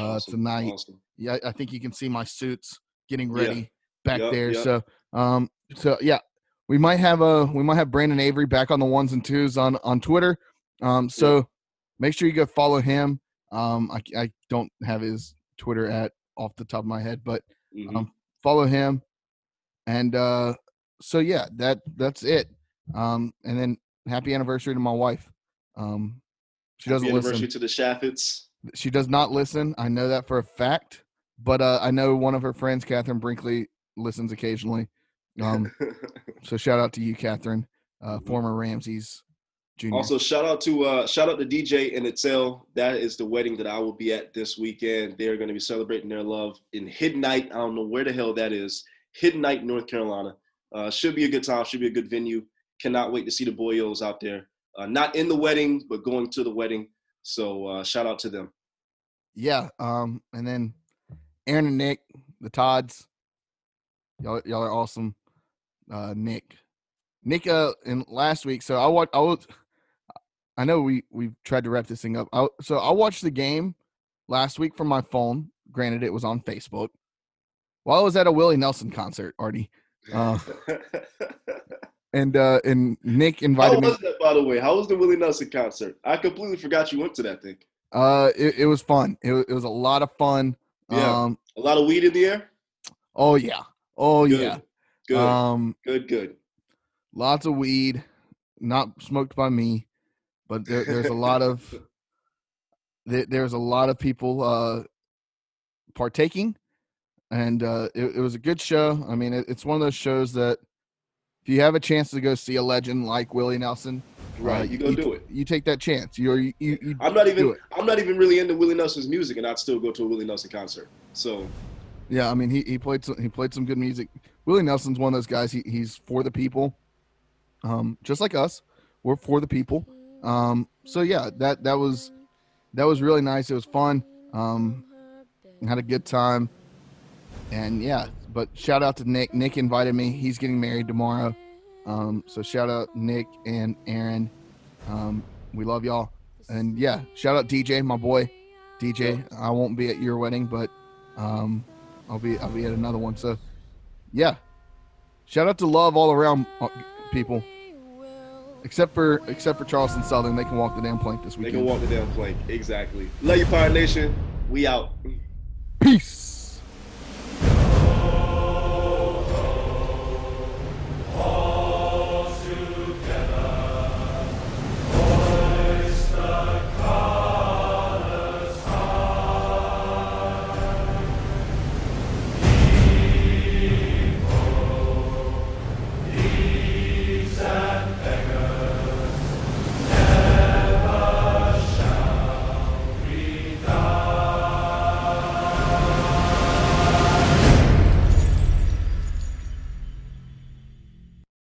Speaker 2: uh,
Speaker 1: Awesome,
Speaker 2: tonight.
Speaker 1: awesome.
Speaker 2: Yeah, I think you can see my suits getting
Speaker 1: Yeah.
Speaker 2: ready back
Speaker 1: Yup,
Speaker 2: there.
Speaker 1: yup.
Speaker 2: So, um, so yeah, we might have a we might have Brandon Avery back on the ones and twos on on Twitter. Um, so make sure you go follow him. Um, I I don't have his Twitter at off the top of my head, but
Speaker 1: Mhm.
Speaker 2: um, follow him. And uh, so yeah, that that's it. Um, and then happy anniversary to my wife. Um, she
Speaker 1: Happy
Speaker 2: doesn't
Speaker 1: anniversary
Speaker 2: listen.
Speaker 1: to the Shafits.
Speaker 2: She does not listen. I know that for a fact. But uh, I know one of her friends, Catherine Brinkley, listens occasionally. Um, [LAUGHS] so shout out to you, Catherine, uh, former Ramses Junior.
Speaker 1: Also, shout out to uh, shout out to DJ and Itzel. That is the wedding that I will be at this weekend. They're going to be celebrating their love in Hiddenite. I don't know where the hell that is. Hiddenite, North Carolina. Uh, should be a good time. Should be a good venue. Cannot wait to see the boyos out there. Uh, not in the wedding, but going to the wedding. So uh, shout out to them.
Speaker 2: yeah. Um, and then Aaron and Nick, the Todds. Y'all, y'all are awesome. Uh, Nick, Nick. Uh, in last week, so I watched. I was. I know we we tried to wrap this thing up. I, so I watched the game last week from my phone. Granted, it was on Facebook. While I was at a Willie Nelson concert, Artie, Uh, [LAUGHS] and uh, and Nick invited me.
Speaker 1: was that, by the way? How was the Willie Nelson concert? I completely forgot you went to that thing.
Speaker 2: Uh, it, it was fun. It, it was a lot of fun.
Speaker 1: Yeah.
Speaker 2: Um,
Speaker 1: A lot of weed in the air.
Speaker 2: oh yeah, oh
Speaker 1: Good.
Speaker 2: yeah.
Speaker 1: Good,
Speaker 2: Um,
Speaker 1: good, good.
Speaker 2: lots of weed, not smoked by me, but there, there's a lot of [LAUGHS] there, there's a lot of people uh partaking, and uh, it, it was a good show. I mean, it, it's one of those shows that if you have a chance to go see a legend like Willie Nelson,
Speaker 1: Right,
Speaker 2: uh,
Speaker 1: you go do it.
Speaker 2: You take that chance. You're you, you, you
Speaker 1: I'm not even. I'm not even really into Willie Nelson's music, and I'd still go to a Willie Nelson concert. So
Speaker 2: Yeah, I mean he, he played some he played some good music. Willie Nelson's one of those guys. He, he's for the people, um, just like us. We're for the people. Um, so yeah, that that was that was really nice. It was fun. Um, had a good time, and yeah. But shout out to Nick. Nick invited me. He's getting married tomorrow. Um, so shout out Nick and Aaron. Um, we love y'all. And yeah, shout out DJ, my boy. DJ, I won't be at your wedding, but um, I'll be I'll be at another one. So, yeah, shout out to love all around uh, people, except for except for Charleston Southern. They can walk the damn plank this
Speaker 1: week.
Speaker 2: they
Speaker 1: can walk the damn plank. Exactly. Love you, Pirate Nation. We out.
Speaker 2: Peace.